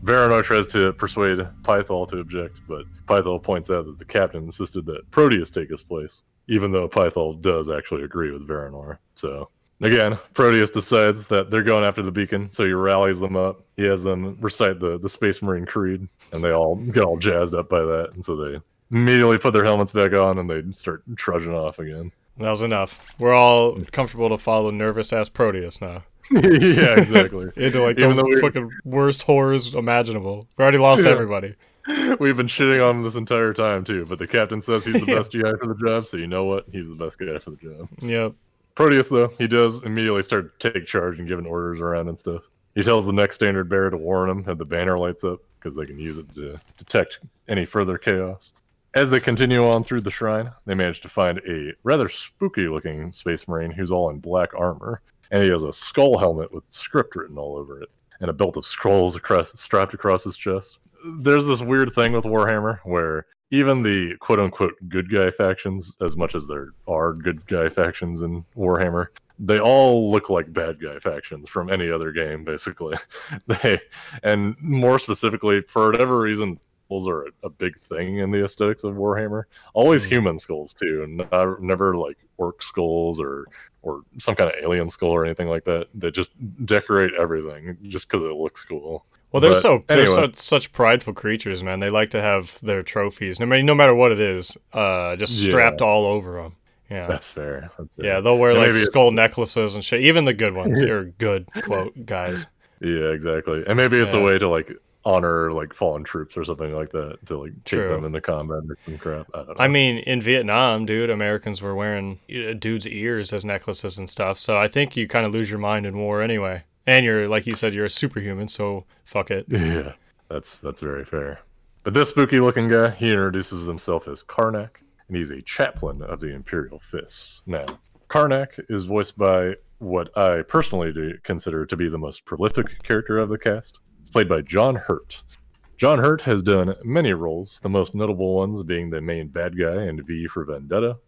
[SPEAKER 1] Verenor tries to persuade Pythol to object, but Pythol points out that the captain insisted that Proteus take his place, even though Pythol does actually agree with Verenor. So, again, Proteus decides that they're going after the beacon, so he rallies them up. He has them recite the, the Space Marine Creed, and they all get all jazzed up by that, and so they immediately put their helmets back on and they start trudging off again.
[SPEAKER 2] That was enough. We're all comfortable to follow nervous ass Proteus now.
[SPEAKER 1] yeah, exactly.
[SPEAKER 2] Into like
[SPEAKER 1] Even
[SPEAKER 2] the fucking worst horrors imaginable. We already lost
[SPEAKER 1] Yeah.
[SPEAKER 2] everybody.
[SPEAKER 1] We've been shitting on him this entire time too, but the captain says he's the best guy for the job, so you know what? He's the best guy for the job.
[SPEAKER 2] Yep.
[SPEAKER 1] Proteus, though, he does immediately start to take charge and giving orders around and stuff. He tells the next standard bearer to warn him that the banner lights up because they can use it to detect any further chaos. As they continue on through the shrine, they manage to find a rather spooky looking space marine who's all in black armor, and he has a skull helmet with script written all over it, and a belt of scrolls across, strapped across his chest. There's this weird thing with Warhammer where even the quote unquote good guy factions, as much as there are good guy factions in Warhammer, they all look like bad guy factions from any other game, basically. they and more specifically, for whatever reason, skulls are a, a big thing in the aesthetics of Warhammer. Always hmm. human skulls too, and not, never like orc skulls or or some kind of alien skull or anything like that. They just decorate everything just because it looks cool.
[SPEAKER 2] Well, they're
[SPEAKER 1] But
[SPEAKER 2] so they're
[SPEAKER 1] anyway.
[SPEAKER 2] such, such prideful creatures, man. They like to have their trophies, no matter no matter what it is, uh, just
[SPEAKER 1] Yeah.
[SPEAKER 2] strapped all over them. Yeah,
[SPEAKER 1] That's fair. That's fair.
[SPEAKER 2] yeah. They'll wear
[SPEAKER 1] And
[SPEAKER 2] like skull necklaces and shit. Even the good ones are good quote guys.
[SPEAKER 1] Yeah, exactly. And maybe it's
[SPEAKER 2] Yeah.
[SPEAKER 1] a way to like honor like fallen troops or something like that to like take
[SPEAKER 2] True.
[SPEAKER 1] them into combat or some crap. I don't know.
[SPEAKER 2] I mean, in Vietnam, dude, Americans were wearing uh, dudes' ears as necklaces and stuff. So I think you kind of lose your mind in war anyway. And you're like you said, you're a superhuman, so fuck it.
[SPEAKER 1] Yeah, that's that's very fair. But this spooky looking guy, he introduces himself as Karnak, and he's a chaplain of the Imperial Fists. Now, Karnak is voiced by what I personally do consider to be the most prolific character of the cast. It's played by John Hurt. John Hurt has done many roles, the most notable ones being the main bad guy in V for Vendetta.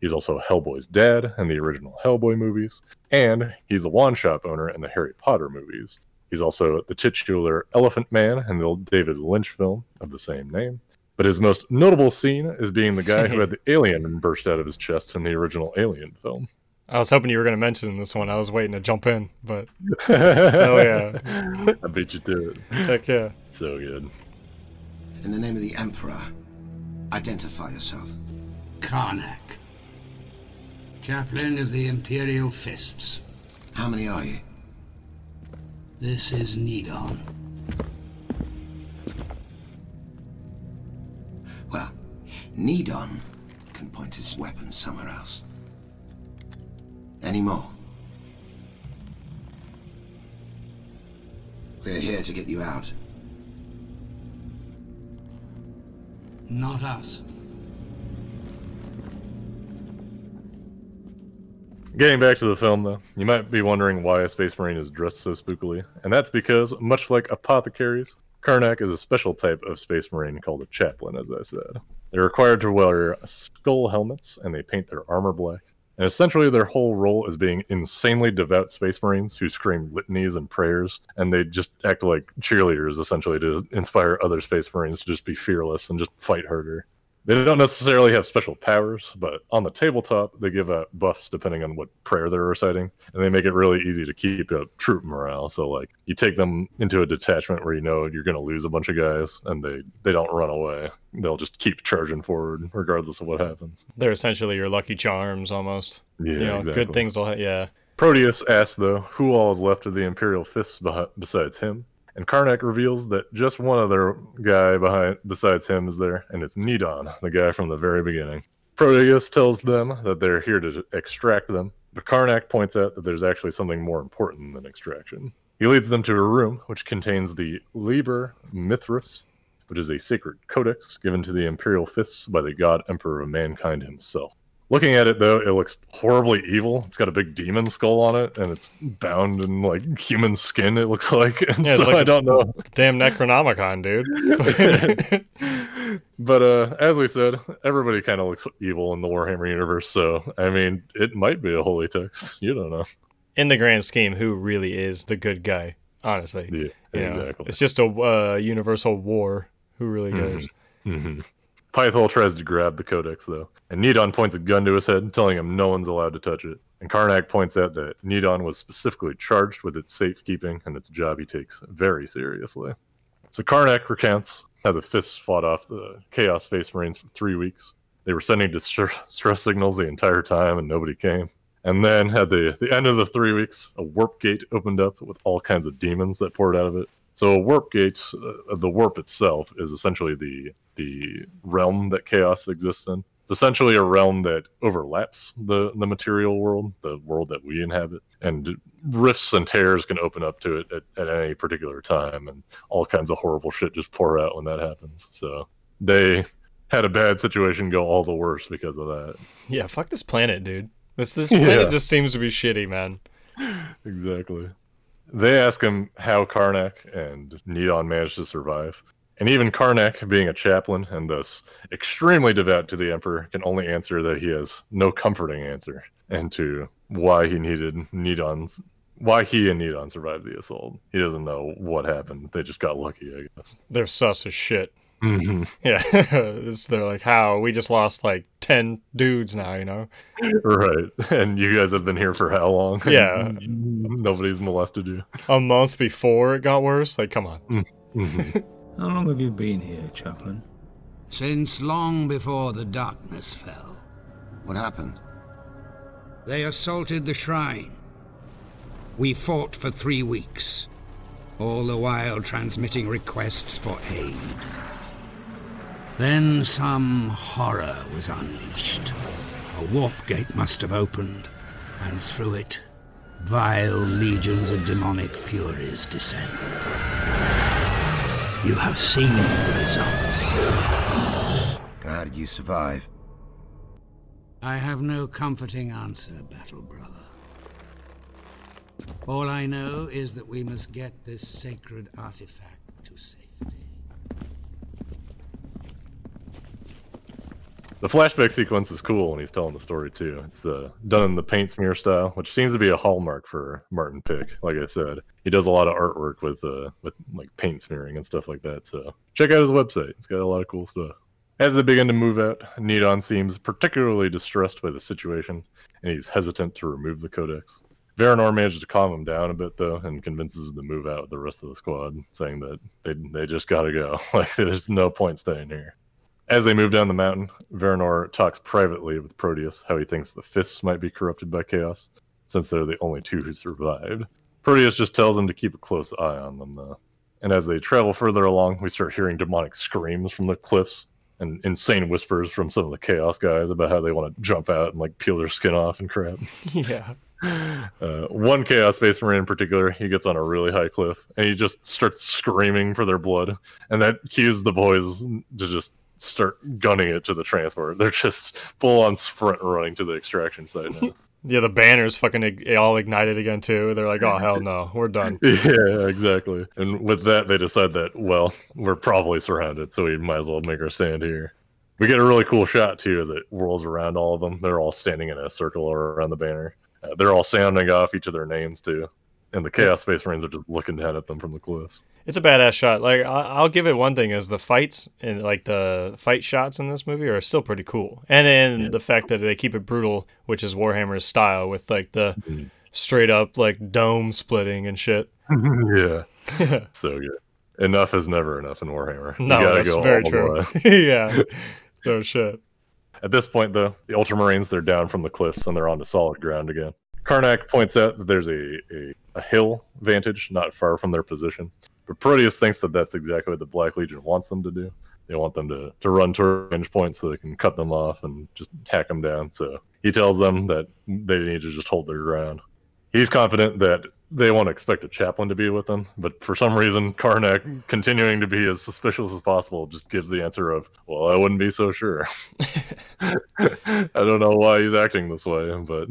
[SPEAKER 1] He's also Hellboy's dad in the original Hellboy movies, and he's the wand shop owner in the Harry Potter movies. He's also the titular Elephant Man in the David Lynch film of the same name. But his most notable scene is being the guy who had the alien burst out of his chest in the original Alien film.
[SPEAKER 2] I was hoping you were going to mention this one. I was waiting to jump in, but hell yeah,
[SPEAKER 1] I beat you to it.
[SPEAKER 2] Heck yeah,
[SPEAKER 1] so good.
[SPEAKER 9] In the name of the Emperor, identify yourself.
[SPEAKER 3] Karnak, chaplain of the Imperial Fists.
[SPEAKER 9] How many are you?
[SPEAKER 3] This is Nidon.
[SPEAKER 9] Well, Nidon can point his weapon somewhere else. Any more? We're here to get you out.
[SPEAKER 3] Not us.
[SPEAKER 1] Getting back to the film, though, you might be wondering why a Space Marine is dressed so spookily, and that's because, much like apothecaries, Karnak is a special type of Space Marine called a chaplain, as I said. They're required to wear skull helmets, and they paint their armor black. And essentially, their whole role is being insanely devout Space Marines who scream litanies and prayers, and they just act like cheerleaders, essentially, to inspire other Space Marines to just be fearless and just fight harder. They don't necessarily have special powers, but on the tabletop, they give out buffs depending on what prayer they're reciting, and they make it really easy to keep up troop morale. So, like, you take them into a detachment where you know you're going to lose a bunch of guys, and they they don't run away. They'll just keep charging forward regardless of what happens.
[SPEAKER 2] They're essentially your lucky charms, almost.
[SPEAKER 1] Yeah,
[SPEAKER 2] you know,
[SPEAKER 1] exactly.
[SPEAKER 2] good things will. Ha- yeah.
[SPEAKER 1] Proteus asks, though, who all is left of the Imperial Fists beh- besides him, and Karnak reveals that just one other guy behind besides him is there, and it's Nidon, the guy from the very beginning. Proteus tells them that they're here to extract them, but Karnak points out that there's actually something more important than extraction. He leads them to a room which contains the Liber Mithras, which is a sacred codex given to the Imperial Fists by the God Emperor of Mankind himself. Looking at it though, it looks horribly evil. It's got a big demon skull on it, and it's bound in like human skin. It looks like, and
[SPEAKER 2] Yeah,
[SPEAKER 1] so
[SPEAKER 2] like
[SPEAKER 1] I don't know.
[SPEAKER 2] Damn Necronomicon, dude.
[SPEAKER 1] but uh, as we said, everybody kind of looks evil in the Warhammer universe. So I mean, it might be a holy text. You don't know.
[SPEAKER 2] In the grand scheme, who really is the good guy? Honestly,
[SPEAKER 1] Yeah,
[SPEAKER 2] You know,
[SPEAKER 1] exactly.
[SPEAKER 2] it's just a uh, universal war. Who really cares?
[SPEAKER 1] hmm Pythol tries to grab the codex though, and Nidon points a gun to his head, telling him no one's allowed to touch it. And Karnak points out that Nidon was specifically charged with its safekeeping, and its job he takes very seriously. So Karnak recounts how the Fists fought off the Chaos Space Marines for three weeks. They were sending distress signals the entire time, and nobody came. And then at the, the end of the three weeks, a warp gate opened up with all kinds of demons that poured out of it. So a warp gate, uh, the warp itself, is essentially the the realm that chaos exists in. It's essentially a realm that overlaps the the material world, the world that we inhabit, and rifts and tears can open up to it at, at any particular time, and all kinds of horrible shit just pour out when that happens. So they had a bad situation go all the worse because of that.
[SPEAKER 2] Yeah, fuck this planet, dude. This this
[SPEAKER 1] Yeah.
[SPEAKER 2] planet just seems to be shitty, man.
[SPEAKER 1] Exactly. They ask him how Karnak and Nidon managed to survive. And even Karnak, being a chaplain and thus extremely devout to the Emperor, can only answer that he has no comforting answer and to why he needed Nidon's why he and Nidon survived the assault. He doesn't know what happened. They just got lucky, I guess.
[SPEAKER 2] They're sus as shit.
[SPEAKER 1] Mhm.
[SPEAKER 2] Yeah, It's- they're like, how we just lost like ten dudes now, you know?
[SPEAKER 1] Right. And you guys have been here for how long?
[SPEAKER 2] Yeah.
[SPEAKER 1] Nobody's molested you.
[SPEAKER 2] A month before it got worse. Like, come on.
[SPEAKER 1] Mhm.
[SPEAKER 5] How long have you been here, Chaplain?
[SPEAKER 3] Since long before the darkness fell.
[SPEAKER 9] What happened?
[SPEAKER 3] They assaulted the shrine. We fought for three weeks, all the while transmitting requests for aid. Then some horror was unleashed. A warp gate must have opened, and through it, vile legions of demonic furies descend. You have seen the results.
[SPEAKER 9] How did you survive?
[SPEAKER 3] I have no comforting answer, Battle Brother. All I know is that we must get this sacred artifact to safety.
[SPEAKER 1] The flashback sequence is cool when he's telling the story too. It's uh, done in the paint smear style, which seems to be a hallmark for Martyn Pick. Like I said, he does a lot of artwork with uh, with like paint smearing and stuff like that. So check out his website; it's got a lot of cool stuff. As they begin to move out, Nidon seems particularly distressed by the situation, and he's hesitant to remove the codex. Verenor manages to calm him down a bit though, and convinces them to move out with the rest of the squad, saying that they they just gotta go. Like there's no point staying here. As they move down the mountain, Verenor talks privately with Proteus how he thinks the fists might be corrupted by chaos, since they're the only two who survived. Proteus just tells him to keep a close eye on them though. And as they travel further along, we start hearing demonic screams from the cliffs and insane whispers from some of the chaos guys about how they want to jump out and like peel their skin off and crap.
[SPEAKER 2] yeah.
[SPEAKER 1] Uh, one Chaos Space Marine in particular, he gets on a really high cliff and he just starts screaming for their blood. And that cues the boys to just start gunning it to the transport. They're just full on sprint running to the extraction site now.
[SPEAKER 2] Yeah, the banners fucking all ignited again too. They're like, "Oh hell no, we're done."
[SPEAKER 1] yeah, exactly. And with that, they decide that well, we're probably surrounded, so we might as well make our stand here. We get a really cool shot too as it whirls around all of them. They're all standing in a circle around the banner. Uh, they're all sounding off each of their names too, and the Chaos Space Marines are just looking down at them from the cliffs.
[SPEAKER 2] It's a badass shot. Like I- will give it one thing: is the fights and like the fight shots in this movie are still pretty cool, and then yeah. the fact that they keep it brutal, which is Warhammer's style, with like the mm-hmm. straight up like dome splitting and shit.
[SPEAKER 1] yeah, so good. Enough is never enough in Warhammer.
[SPEAKER 2] No, that's very true. yeah, no shit.
[SPEAKER 1] At this point, though, the Ultramarines they're down from the cliffs and they're onto solid ground again. Karnak points out that there's a, a, a hill vantage not far from their position, but Proteus thinks that that's exactly what the Black Legion wants them to do. They want them to, to run to range points so they can cut them off and just hack them down. So he tells them that they need to just hold their ground. He's confident that they won't expect a chaplain to be with them, but for some reason, Karnak, continuing to be as suspicious as possible, just gives the answer of, "Well, I wouldn't be so sure." I don't know why he's acting this way, but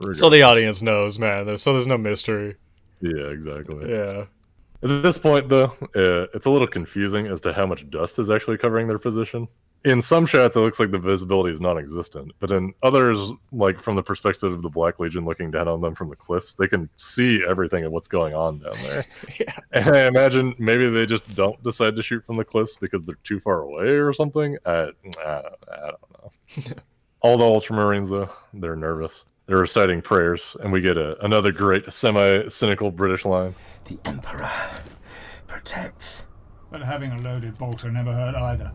[SPEAKER 2] regardless. so the audience knows, man. so there's no mystery.
[SPEAKER 1] Yeah, exactly.
[SPEAKER 2] Yeah.
[SPEAKER 1] At this point, though, uh, it's a little confusing as to how much dust is actually covering their position. In some shots, it looks like the visibility is non-existent, but in others, like from the perspective of the Black Legion looking down on them from the cliffs, they can see everything and what's going on down there. yeah. And I imagine maybe they just don't decide to shoot from the cliffs because they're too far away or something. I, I, I don't know. All the Ultramarines, though, they're nervous. They're reciting prayers, and we get a, another great semi-cynical British line.
[SPEAKER 9] The Emperor protects.
[SPEAKER 5] But having a loaded bolter never hurt either.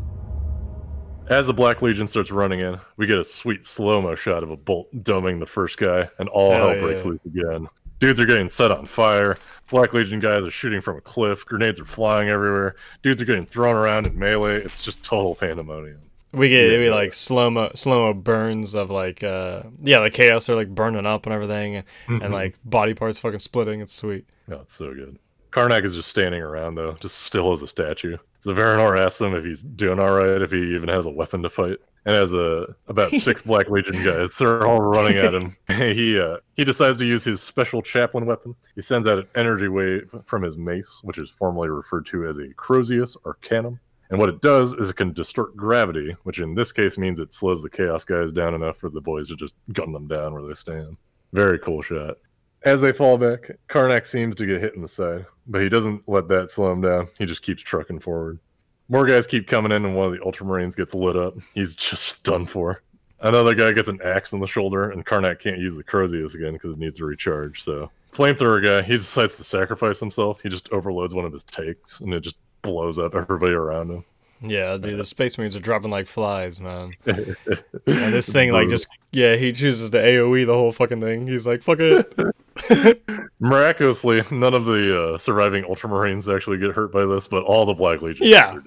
[SPEAKER 1] As the Black Legion starts running in, we get a sweet slow mo shot of a bolt doming the first guy, and all hell, hell breaks yeah. loose again. Dudes are getting set on fire. Black Legion guys are shooting from a cliff. Grenades are flying everywhere. Dudes are getting thrown around in melee. It's just total pandemonium.
[SPEAKER 2] We get we like slow mo slow mo burns of like uh yeah like chaos are like burning up and everything and, mm-hmm. and like body parts fucking splitting. It's sweet.
[SPEAKER 1] Oh, it's so good. Karnak is just standing around though, just still as a statue. So Verenor asks him if he's doing all right, if he even has a weapon to fight. And as a about six Black Legion guys, they're all running at him. he uh, he decides to use his special chaplain weapon. He sends out an energy wave from his mace, which is formally referred to as a Crozius Arcanum. And what it does is it can distort gravity, which in this case means it slows the Chaos guys down enough for the boys to just gun them down where they stand. Very cool shot. As they fall back, Karnak seems to get hit in the side, but he doesn't let that slow him down. He just keeps trucking forward. More guys keep coming in, and one of the Ultramarines gets lit up. He's just done for. Another guy gets an axe in the shoulder, and Karnak can't use the Crozius again because it needs to recharge. So, flamethrower guy, he decides to sacrifice himself. He just overloads one of his takes, and it just blows up everybody around him.
[SPEAKER 2] Yeah, dude, the Space Marines are dropping like flies, man. and this thing, like, just yeah, he chooses to AOE the whole fucking thing. He's like, fuck it.
[SPEAKER 1] Miraculously, none of the uh, surviving Ultramarines actually get hurt by this, but all the Black Legion.
[SPEAKER 2] Yeah.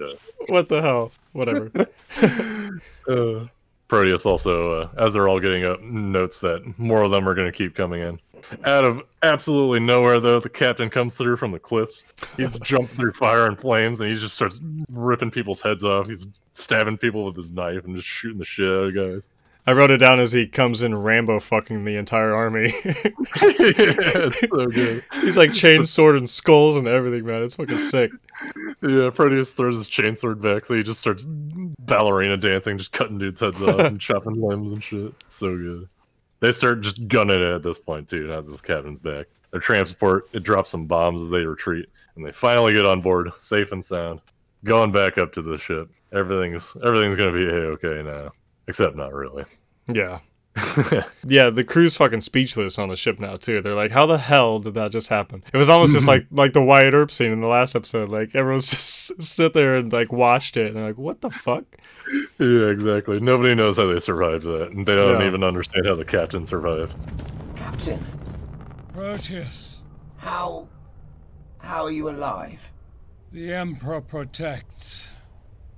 [SPEAKER 2] What the hell? Whatever.
[SPEAKER 1] uh, Proteus also, uh, as they're all getting up, notes that more of them are going to keep coming in. Out of absolutely nowhere, though, the captain comes through from the cliffs. He's jumped through fire and flames, and he just starts ripping people's heads off. He's stabbing people with his knife and just shooting the shit out of guys.
[SPEAKER 2] I wrote it down as he comes in Rambo fucking the entire army. yeah, so good. He's like chain sword and skulls and everything, man. It's fucking sick.
[SPEAKER 1] Yeah, Proteus throws his chainsword back, so he just starts ballerina dancing, just cutting dudes' heads off and chopping limbs and shit. It's so good. They start just gunning it at this point too. Now that the captain's back, their transport it drops some bombs as they retreat, and they finally get on board, safe and sound, going back up to the ship. Everything's everything's gonna be a okay now, except not really.
[SPEAKER 2] Yeah. yeah, the crew's fucking speechless on the ship now too. They're like, "How the hell did that just happen?" It was almost just mm-hmm. like like the Wyatt Earp scene in the last episode. Like everyone's just stood there and like watched it, and they're like, "What the fuck?"
[SPEAKER 1] Yeah, exactly. Nobody knows how they survived that, and they don't
[SPEAKER 2] Yeah.
[SPEAKER 1] even understand how the captain survived.
[SPEAKER 9] Captain,
[SPEAKER 4] Proteus,
[SPEAKER 9] how. how are you alive?
[SPEAKER 4] the Emperor protects.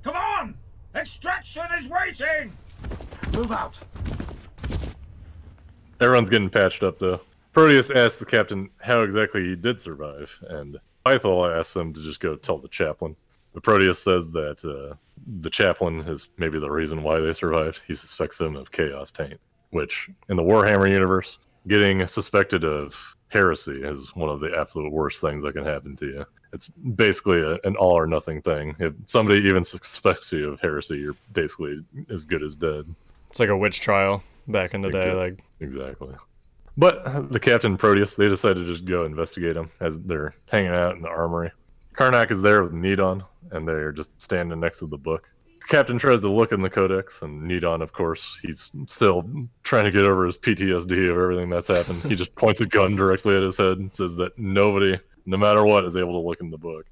[SPEAKER 11] Come on! Extraction is waiting!
[SPEAKER 9] Move out!
[SPEAKER 1] Everyone's getting patched up though. Proteus asks the captain how exactly he did survive, and Pythol asks him to just go tell the chaplain. But Proteus says that uh, the chaplain is maybe the reason why they survived. He suspects him of chaos taint, which in the Warhammer universe, getting suspected of heresy is one of the absolute worst things that can happen to you. It's basically a, an all or nothing thing. If somebody even suspects you of heresy, you're basically as good as dead.
[SPEAKER 2] It's like a witch trial back in the day. Like,
[SPEAKER 1] Exactly. But uh, the captain Proteus, they decide to just go investigate him as they're hanging out in the armory. Carnac is there with Nidon, and they're just standing next to the book. The captain tries to look in the codex, and Nidon, of course, he's still trying to get over his PTSD of everything that's happened. he just points a gun directly at his head and says that nobody, no matter what, is able to look in the book.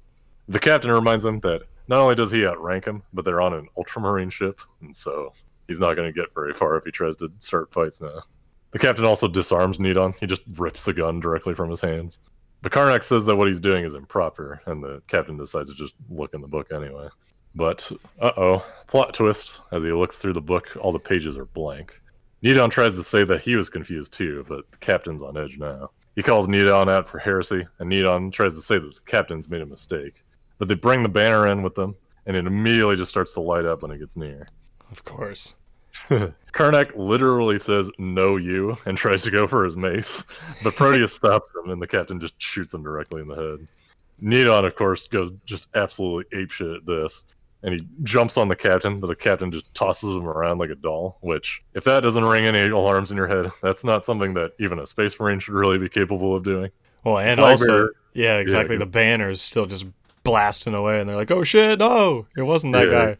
[SPEAKER 1] The captain reminds him that not only does he outrank him, but they're on an ultramarine ship, and so he's not going to get very far if he tries to start fights now. The captain also disarms Nidon. He just rips the gun directly from his hands. But Carnac says that what he's doing is improper, and the captain decides to just look in the book anyway. But, uh oh, plot twist. As he looks through the book, all the pages are blank. Nidon tries to say that he was confused too, but the captain's on edge now. He calls Nidon out for heresy, and Nidon tries to say that the captain's made a mistake. But they bring the banner in with them, and it immediately just starts to light up when it gets near.
[SPEAKER 2] Of course.
[SPEAKER 1] Carnac literally says "No, you" and tries to go for his mace, but Proteus stops him, and the captain just shoots him directly in the head. Nidon, of course, goes just absolutely apeshit at this, and he jumps on the captain, but the captain just tosses him around like a doll. Which, if that doesn't ring any alarms in your head, that's not something that even a space marine should really be capable of doing.
[SPEAKER 2] Well, and also, yeah, exactly.
[SPEAKER 1] yeah.
[SPEAKER 2] The banner's still just blasting away, and they're like, "Oh shit, no, it wasn't that
[SPEAKER 1] Yeah,
[SPEAKER 2] guy."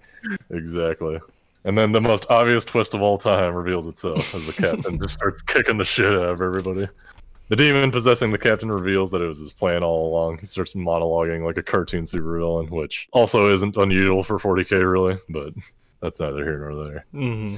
[SPEAKER 1] Exactly. And then the most obvious twist of all time reveals itself as the captain just starts kicking the shit out of everybody. The demon possessing the captain reveals that it was his plan all along. He starts monologuing like a cartoon supervillain, which also isn't unusual for 40k, really, but that's neither here nor there.
[SPEAKER 2] hmm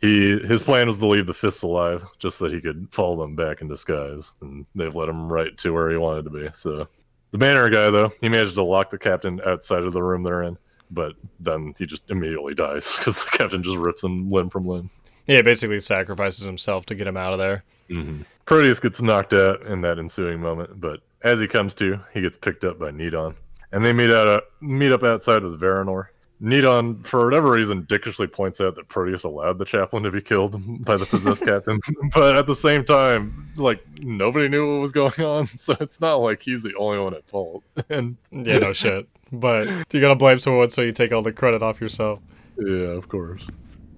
[SPEAKER 1] He his plan was to leave the fists alive, just so that he could follow them back in disguise, and they've led him right to where he wanted to be. So the banner guy, though, he managed to lock the captain outside of the room they're in, but then he just immediately dies because the captain just rips him limb from limb.
[SPEAKER 2] Yeah, basically sacrifices himself to get him out of there.
[SPEAKER 1] Mm-hmm. Proteus gets knocked out in that ensuing moment, but as he comes to, he gets picked up by Nidon, and they meet out uh, meet up outside with Verenor. Nidon, for whatever reason, dickishly points out that Proteus allowed the chaplain to be killed by the possessed captain, but at the same time, like nobody knew what was going on, so it's not like he's the only one at fault. And
[SPEAKER 2] Yeah, no shit. But you gotta blame someone, so you take all the credit off yourself.
[SPEAKER 1] yeah, of course.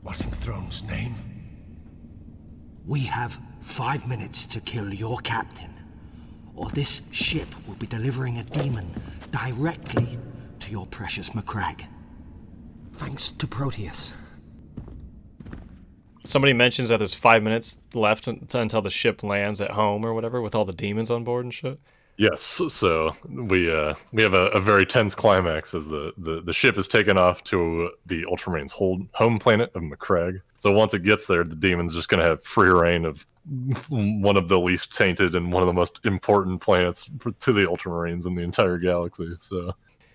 [SPEAKER 9] What in Throne's name?
[SPEAKER 3] We have five minutes to kill your captain, or this ship will be delivering a demon directly to your precious Macragge. Thanks to Proteus.
[SPEAKER 2] Somebody mentions that there's five minutes left until the ship lands at home or whatever, with all the demons on board and shit.
[SPEAKER 1] Yes, so we uh, we have a, a very tense climax as the, the, the ship is taken off to the Ultramarines' hold, home planet of Macragge. So once it gets there, the demon's just going to have free reign of one of the least tainted and one of the most important planets for, to the Ultramarines in the entire galaxy. So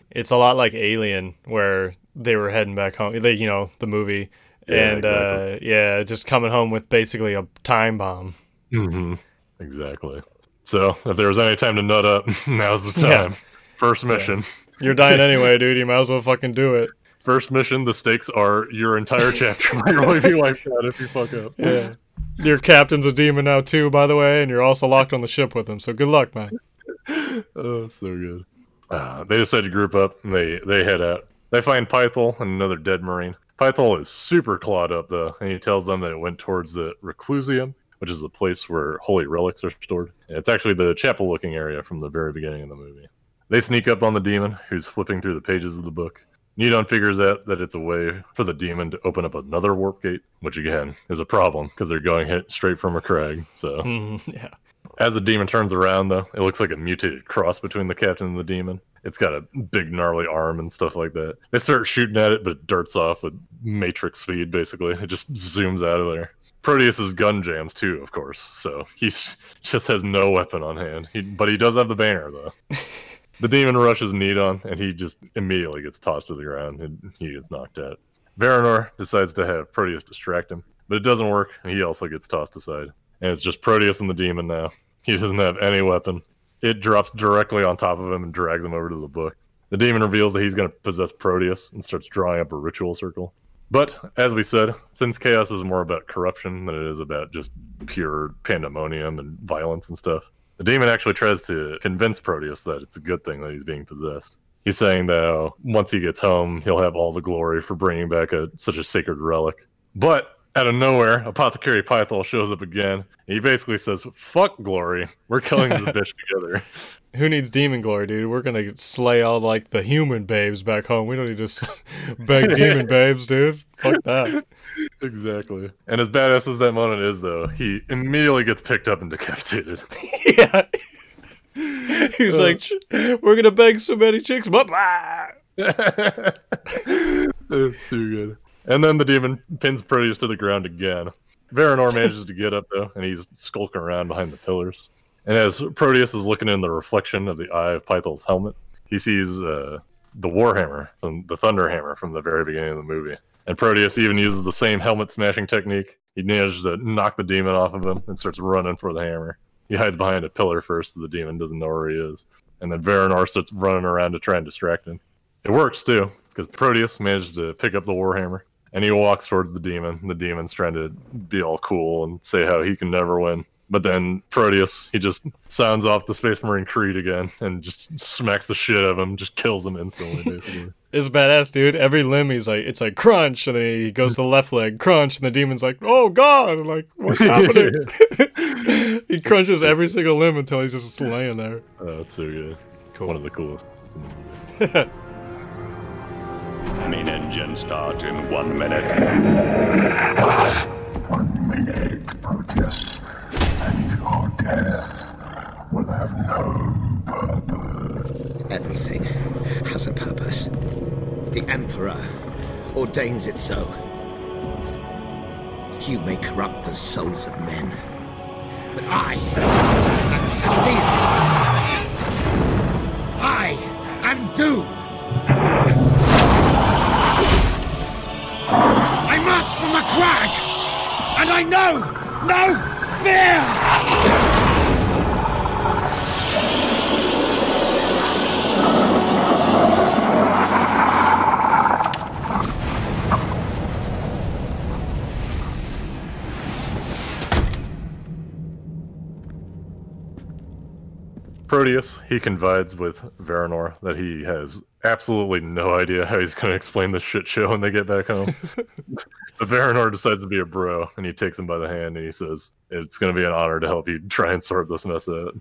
[SPEAKER 2] It's a lot like Alien, where they were heading back home. They, you know, the movie,
[SPEAKER 1] Yeah,
[SPEAKER 2] and uh, yeah, just coming home with basically a time bomb.
[SPEAKER 1] hmm exactly. So if there was any time to nut up, now's the
[SPEAKER 2] Yeah.
[SPEAKER 1] time. First mission.
[SPEAKER 2] You're dying anyway, dude. You might as well fucking do it.
[SPEAKER 1] First mission, the stakes are your entire chapter might really be wiped out if you fuck up.
[SPEAKER 2] Yeah. Your captain's a demon now too, by the way, and you're also locked on the ship with him. So good luck, man.
[SPEAKER 1] Oh, so good. Uh, they decide to group up and they, they head out. They find Pythol and another dead Marine. Pythol is super clawed up though, and he tells them that it went towards the Reclusiam, which is a place where holy relics are stored. It's actually the chapel-looking area from the very beginning of the movie. They sneak up on the demon, who's flipping through the pages of the book. Nidon figures out that it's a way for the demon to open up another warp gate, which again is a problem because they're going hit straight from Macragge. So
[SPEAKER 2] yeah.
[SPEAKER 1] As the demon turns around, though, it looks like a mutated cross between the captain and the demon. It's got a big, gnarly arm and stuff like that. They start shooting at it, but it darts off with matrix speed, basically. It just zooms out of there. Proteus's gun jams, too, of course. So he just has no weapon on hand. He, but he does have the banner, though. the demon rushes Nidon, and he just immediately gets tossed to the ground, and he gets knocked out. Verenor decides to have Proteus distract him, but it doesn't work, and he also gets tossed aside. And it's just Proteus and the demon now. He doesn't have any weapon. It drops directly on top of him and drags him over to the book. The demon reveals that he's going to possess Proteus and starts drawing up a ritual circle. But as we said, since chaos is more about corruption than it is about just pure pandemonium and violence and stuff, the demon actually tries to convince Proteus that it's a good thing that he's being possessed. He's saying that uh, once he gets home, he'll have all the glory for bringing back a, such a sacred relic. But out of nowhere, Apothecary Pythol shows up again. he basically says, "Fuck glory, we're killing this bitch together."
[SPEAKER 2] Who needs demon glory, dude? We're gonna slay all like the human babes back home. We don't need to beg demon babes, dude. Fuck that.
[SPEAKER 1] Exactly. And as badass as that moment is, though, he immediately gets picked up and decapitated.
[SPEAKER 2] yeah. He's uh, like, "We're gonna beg so many chicks, but."
[SPEAKER 1] It's too good. And then the demon pins Proteus to the ground again. Verenor manages to get up though, and he's skulking around behind the pillars. And as Proteus is looking in the reflection of the eye of Pythol's helmet, he sees uh, the Warhammer from the Thunderhammer from the very beginning of the movie. And Proteus even uses the same helmet smashing technique. He manages to knock the demon off of him and starts running for the hammer. He hides behind a pillar first, so the demon doesn't know where he is. And then Verenor starts running around to try and distract him. It works too, because Proteus manages to pick up the Warhammer and he walks towards the demon. The demon's trying to be all cool and say how he can never win. But then Proteus, he just sounds off the Space Marine Creed again and just smacks the shit out of him, just kills him instantly, basically.
[SPEAKER 2] it's badass, dude. Every limb, he's like, it's like crunch, and then he goes to the left leg, crunch, and the demon's like, oh god, I'm like what's happening? he crunches every single limb until he's just laying there.
[SPEAKER 1] Oh, that's so good. Cool. One of the coolest.
[SPEAKER 13] Main engine start in one minute.
[SPEAKER 14] One minute, Proteus, and your death will have no purpose.
[SPEAKER 9] Everything has a purpose. The Emperor ordains it so. You may corrupt the souls of men, but I am steel. I am doom. I march from the crag, and I know no fear!
[SPEAKER 1] Proteus, he confides with Verenor that he has absolutely no idea how he's going to explain this shit show when they get back home. but Verenor decides to be a bro, and he takes him by the hand and he says, "It's going to be an honor to help you try and sort this mess out."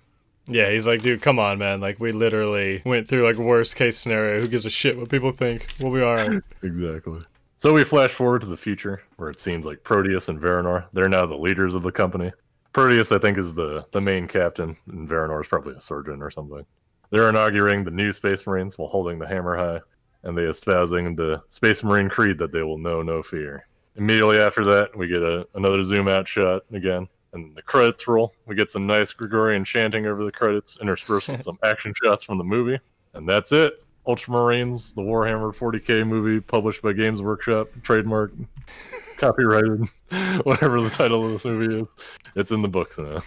[SPEAKER 2] Yeah, he's like, dude, come on, man. Like, we literally went through like worst case scenario. Who gives a shit what people think? We'll be all right.
[SPEAKER 1] exactly. So we flash forward to the future, where it seems like Proteus and Verenor, they're now the leaders of the company. Proteus, I think, is the, the main captain, and Verenor is probably a surgeon or something. They're inaugurating the new Space Marines while holding the hammer high, and they espousing the Space Marine creed that they will know no fear. Immediately after that, we get a, another zoom out shot again, and the credits roll. We get some nice Gregorian chanting over the credits, interspersed with some action shots from the movie, and that's it. Ultramarines, the Warhammer 40k movie published by Games Workshop, trademark, copyrighted, whatever the title of this movie is. It's in the books now.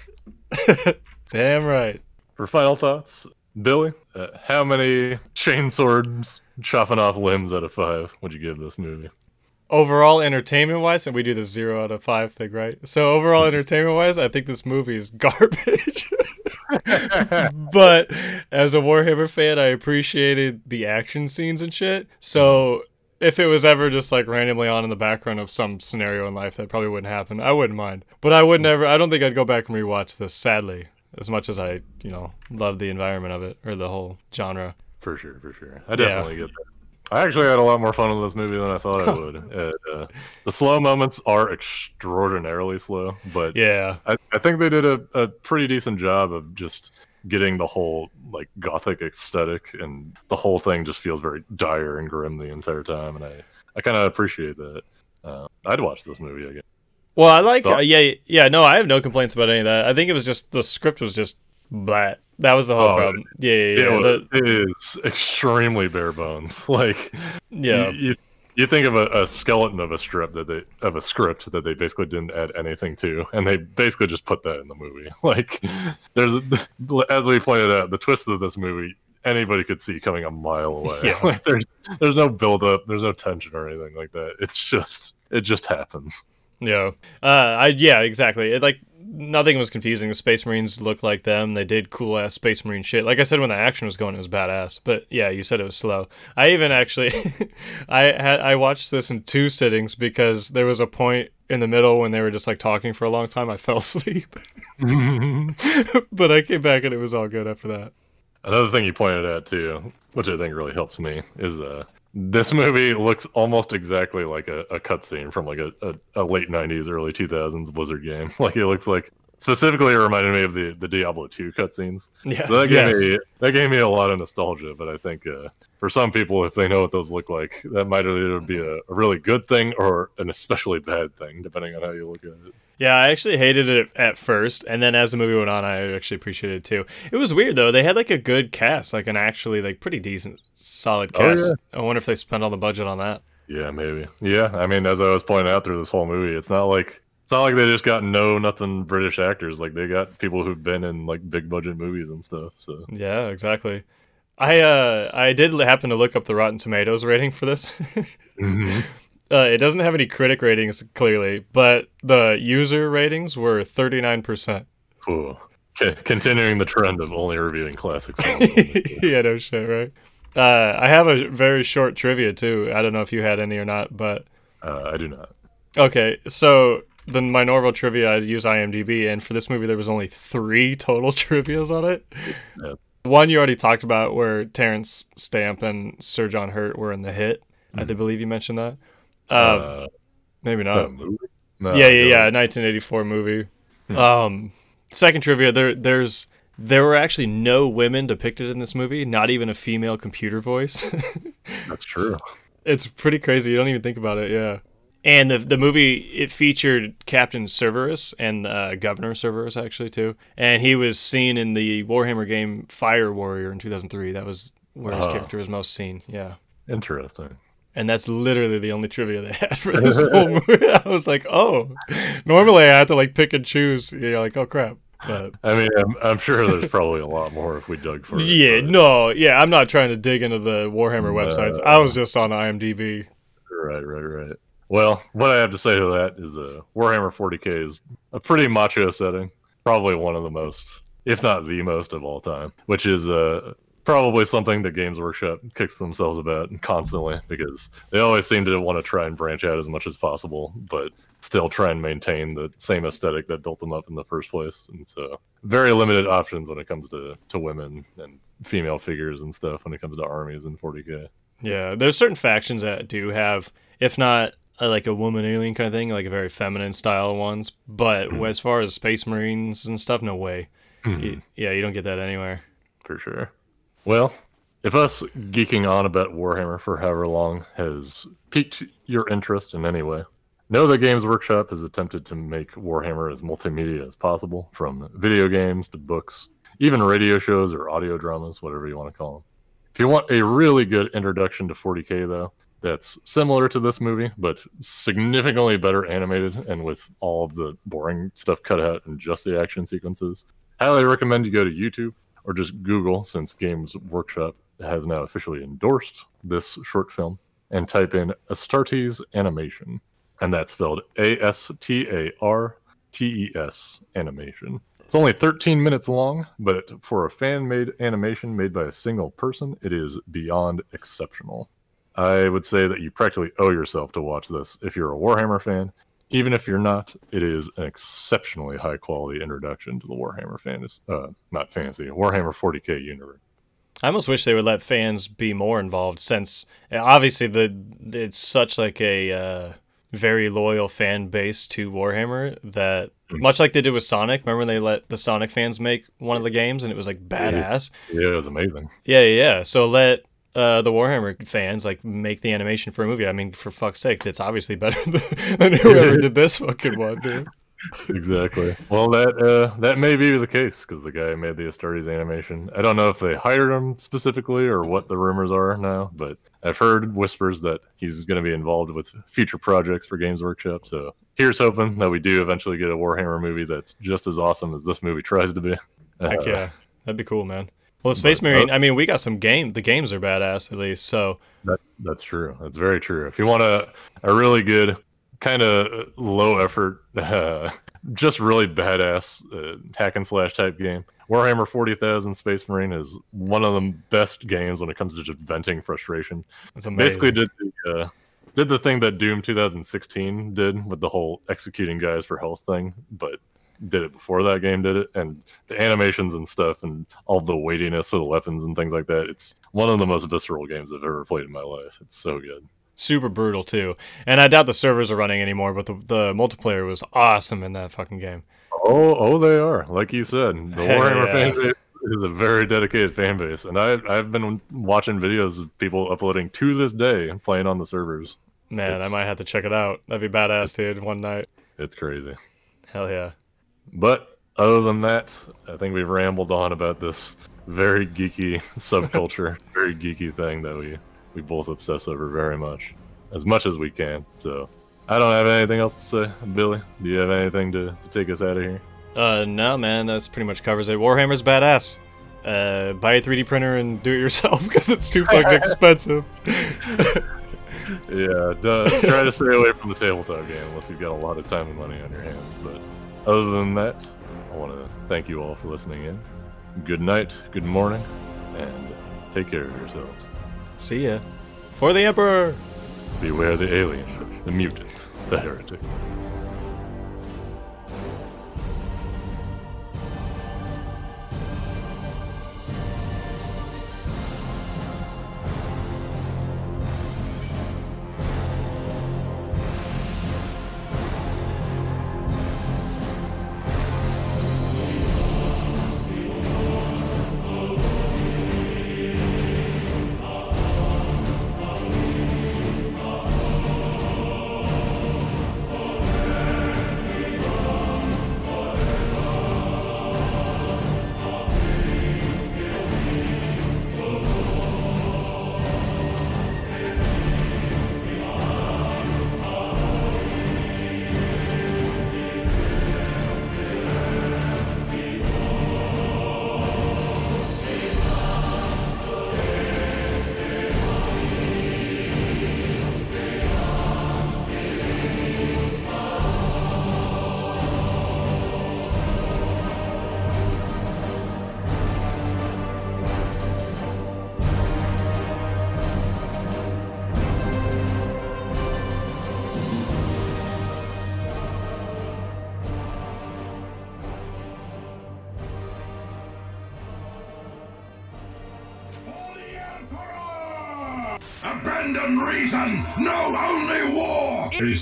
[SPEAKER 2] Damn right.
[SPEAKER 1] For final thoughts, Billy, uh, how many chain swords chopping off limbs out of five would you give this movie?
[SPEAKER 2] Overall entertainment wise, and we do the zero out of five thing, right? So overall mm-hmm. entertainment wise, I think this movie is garbage. but as a Warhammer fan, I appreciated the action scenes and shit. So mm-hmm. if it was ever just like randomly on in the background of some scenario in life, that probably wouldn't happen. I wouldn't mind, but I would mm-hmm. never. I don't think I'd go back and rewatch this. Sadly, as much as I, you know, love the environment of it or the whole genre.
[SPEAKER 1] For sure, for sure. I definitely yeah. get that. I actually had a lot more fun with this movie than I thought I would. uh, the slow moments are extraordinarily slow, but
[SPEAKER 2] yeah,
[SPEAKER 1] I, I think they did a, a pretty decent job of just getting the whole like gothic aesthetic, and the whole thing just feels very dire and grim the entire time, and I I kind of appreciate that. Uh, I'd watch this movie again.
[SPEAKER 2] Well, I like, so, uh, yeah, yeah. No, I have no complaints about any of that. I think it was just the script was just blah. That was the whole oh, problem. Yeah, yeah, yeah.
[SPEAKER 1] It, the, it is extremely bare bones. Like,
[SPEAKER 2] yeah,
[SPEAKER 1] you, you, you think of a, a, skeleton of a strip that they of a script that they basically didn't add anything to, and they basically just put that in the movie. Like, there's as we pointed out, the twist of this movie anybody could see coming a mile away. Yeah. like, there's there's no build up, there's no tension or anything like that. It's just it just happens.
[SPEAKER 2] Yeah. Uh, I yeah, exactly. It, like nothing was confusing. The Space Marines looked like them. They did cool ass Space Marine shit. Like I said, when the action was going, it was badass. But yeah, you said it was slow. I even actually, I had I watched this in two sittings because there was a point in the middle when they were just like talking for a long time. I fell asleep, but I came back and it was all good after that.
[SPEAKER 1] Another thing you pointed out too, which I think really helps me, is uh, this movie looks almost exactly like a, a cutscene from like a, a, a, late 90s early 2000s blizzard game. Like it looks like specifically it reminded me of the, the diablo 2 cutscenes.
[SPEAKER 2] Yeah.
[SPEAKER 1] So that gave yes. me that gave me a lot of nostalgia but i think uh, for some people if they know what those look like that might either be a, a really good thing or an especially bad thing depending on how you look at it
[SPEAKER 2] yeah, I actually hated it at first, and then as the movie went on, I actually appreciated it too. It was weird though; they had like a good cast, like an actually like pretty decent, solid cast. Oh, yeah. I wonder if they spent all the budget on that.
[SPEAKER 1] Yeah, maybe. Yeah, I mean, as I was pointing out through this whole movie, it's not like it's not like they just got no nothing British actors. Like they got people who've been in like big budget movies and stuff. So
[SPEAKER 2] yeah, exactly. I uh I did happen to look up the Rotten Tomatoes rating for this. mm-hmm. Uh, it doesn't have any critic ratings clearly, but the user ratings were 39%.
[SPEAKER 1] Cool. Okay, continuing the trend of only reviewing classics.
[SPEAKER 2] yeah, no shit, right? Uh, I have a very short trivia too. I don't know if you had any or not, but
[SPEAKER 1] uh, I do not.
[SPEAKER 2] Okay, so the my normal trivia I use IMDb, and for this movie there was only three total trivia's on it. Yeah. One you already talked about, where Terence Stamp and Sir John Hurt were in the hit. Mm-hmm. I believe you mentioned that. Uh, uh, maybe not. No, yeah, yeah, yeah. 1984 movie. Hmm. Um, second trivia: there, there's there were actually no women depicted in this movie, not even a female computer voice.
[SPEAKER 1] That's true.
[SPEAKER 2] It's pretty crazy. You don't even think about it. Yeah. And the the movie it featured Captain Severus and uh, Governor Severus actually too, and he was seen in the Warhammer game Fire Warrior in 2003. That was where his uh, character was most seen. Yeah.
[SPEAKER 1] Interesting
[SPEAKER 2] and that's literally the only trivia they had for this whole movie. I was like, oh, normally I have to like pick and choose. You're like, oh crap. But
[SPEAKER 1] I mean, I'm, I'm sure there's probably a lot more if we dug for it.
[SPEAKER 2] Yeah, but... no, yeah, I'm not trying to dig into the Warhammer websites. I was just on IMDb.
[SPEAKER 1] Right, right, right. Well, what I have to say to that is, uh, Warhammer 40k is a pretty macho setting. Probably one of the most, if not the most of all time, which is uh, probably something that Games Workshop kicks themselves about constantly because they always seem to want to try and branch out as much as possible, but still try and maintain the same aesthetic that built them up in the first place. And so, very limited options when it comes to to women and female figures and stuff when it comes to armies in 40k.
[SPEAKER 2] Yeah, there's certain factions that do have, if not a, like a woman alien kind of thing, like a very feminine style ones. But mm. as far as Space Marines and stuff, no way. Mm. You, yeah, you don't get that anywhere.
[SPEAKER 1] For sure. Well, if us geeking on about Warhammer for however long has piqued your interest in any way, know that Games Workshop has attempted to make Warhammer as multimedia as possible, from video games to books, even radio shows or audio dramas, whatever you want to call them. If you want a really good introduction to 40k, though, that's similar to this movie, but significantly better animated and with all the boring stuff cut out and just the action sequences, highly recommend you go to YouTube or just Google, since Games Workshop has now officially endorsed this short film, and type in Astartes Animation. And that's spelled A S T A R T E S Animation. It's only 13 minutes long, but for a fan made animation made by a single person, it is beyond exceptional. I would say that you practically owe yourself to watch this if you're a Warhammer fan. Even if you're not, it is an exceptionally high quality introduction to the Warhammer fantasy, uh, not fantasy, Warhammer 40k universe.
[SPEAKER 2] I almost wish they would let fans be more involved, since obviously the it's such like a uh, very loyal fan base to Warhammer that much like they did with Sonic. Remember when they let the Sonic fans make one of the games and it was like badass?
[SPEAKER 1] Yeah, it was amazing.
[SPEAKER 2] Yeah, yeah. yeah. So let uh, the Warhammer fans like make the animation for a movie. I mean, for fuck's sake, that's obviously better than whoever did this fucking one, dude.
[SPEAKER 1] exactly. Well, that uh, that may be the case because the guy who made the Astartes animation. I don't know if they hired him specifically or what the rumors are now, but I've heard whispers that he's going to be involved with future projects for Games Workshop. So here's hoping that we do eventually get a Warhammer movie that's just as awesome as this movie tries to be.
[SPEAKER 2] Heck uh, yeah, that'd be cool, man. Well, Space but, Marine. Uh, I mean, we got some game. The games are badass at least. So
[SPEAKER 1] that that's true. That's very true. If you want a a really good kind of low effort, uh, just really badass uh, hack and slash type game. Warhammer 40,000 Space Marine is one of the best games when it comes to just venting frustration.
[SPEAKER 2] It's amazing.
[SPEAKER 1] Basically, did the uh, did the thing that Doom 2016 did with the whole executing guys for health thing, but did it before that game did it, and the animations and stuff, and all the weightiness of the weapons and things like that. It's one of the most visceral games I've ever played in my life. It's so good
[SPEAKER 2] super brutal too. And I doubt the servers are running anymore, but the, the multiplayer was awesome in that fucking game.
[SPEAKER 1] Oh, oh, they are. Like you said, the Warhammer yeah. fan base is a very dedicated fan base, and I I've been watching videos of people uploading to this day and playing on the servers.
[SPEAKER 2] Man, it's, I might have to check it out. That'd be badass, dude. One night.
[SPEAKER 1] It's crazy.
[SPEAKER 2] Hell yeah.
[SPEAKER 1] But other than that, I think we've rambled on about this very geeky subculture, very geeky thing that we we both obsess over very much, as much as we can. So I don't have anything else to say. Billy, do you have anything to, to take us out of here?
[SPEAKER 2] Uh, no, man. That's pretty much covers it. Warhammer's badass. Uh, buy a 3D printer and do it yourself because it's too fucking expensive.
[SPEAKER 1] yeah, duh, try to stay away from the tabletop game unless you've got a lot of time and money on your hands. But other than that, I want to thank you all for listening in. Good night, good morning, and take care of yourselves.
[SPEAKER 2] See ya. For the Emperor!
[SPEAKER 1] Beware the alien, the mutant, the heretic.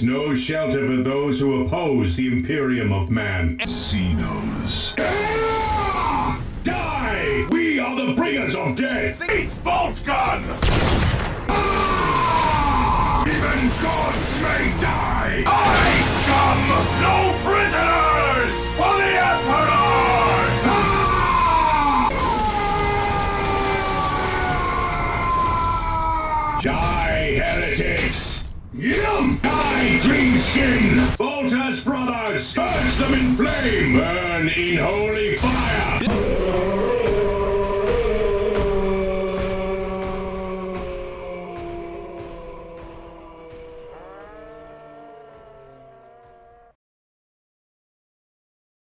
[SPEAKER 15] No shelter for those who oppose the Imperium of Man.
[SPEAKER 14] Xenos.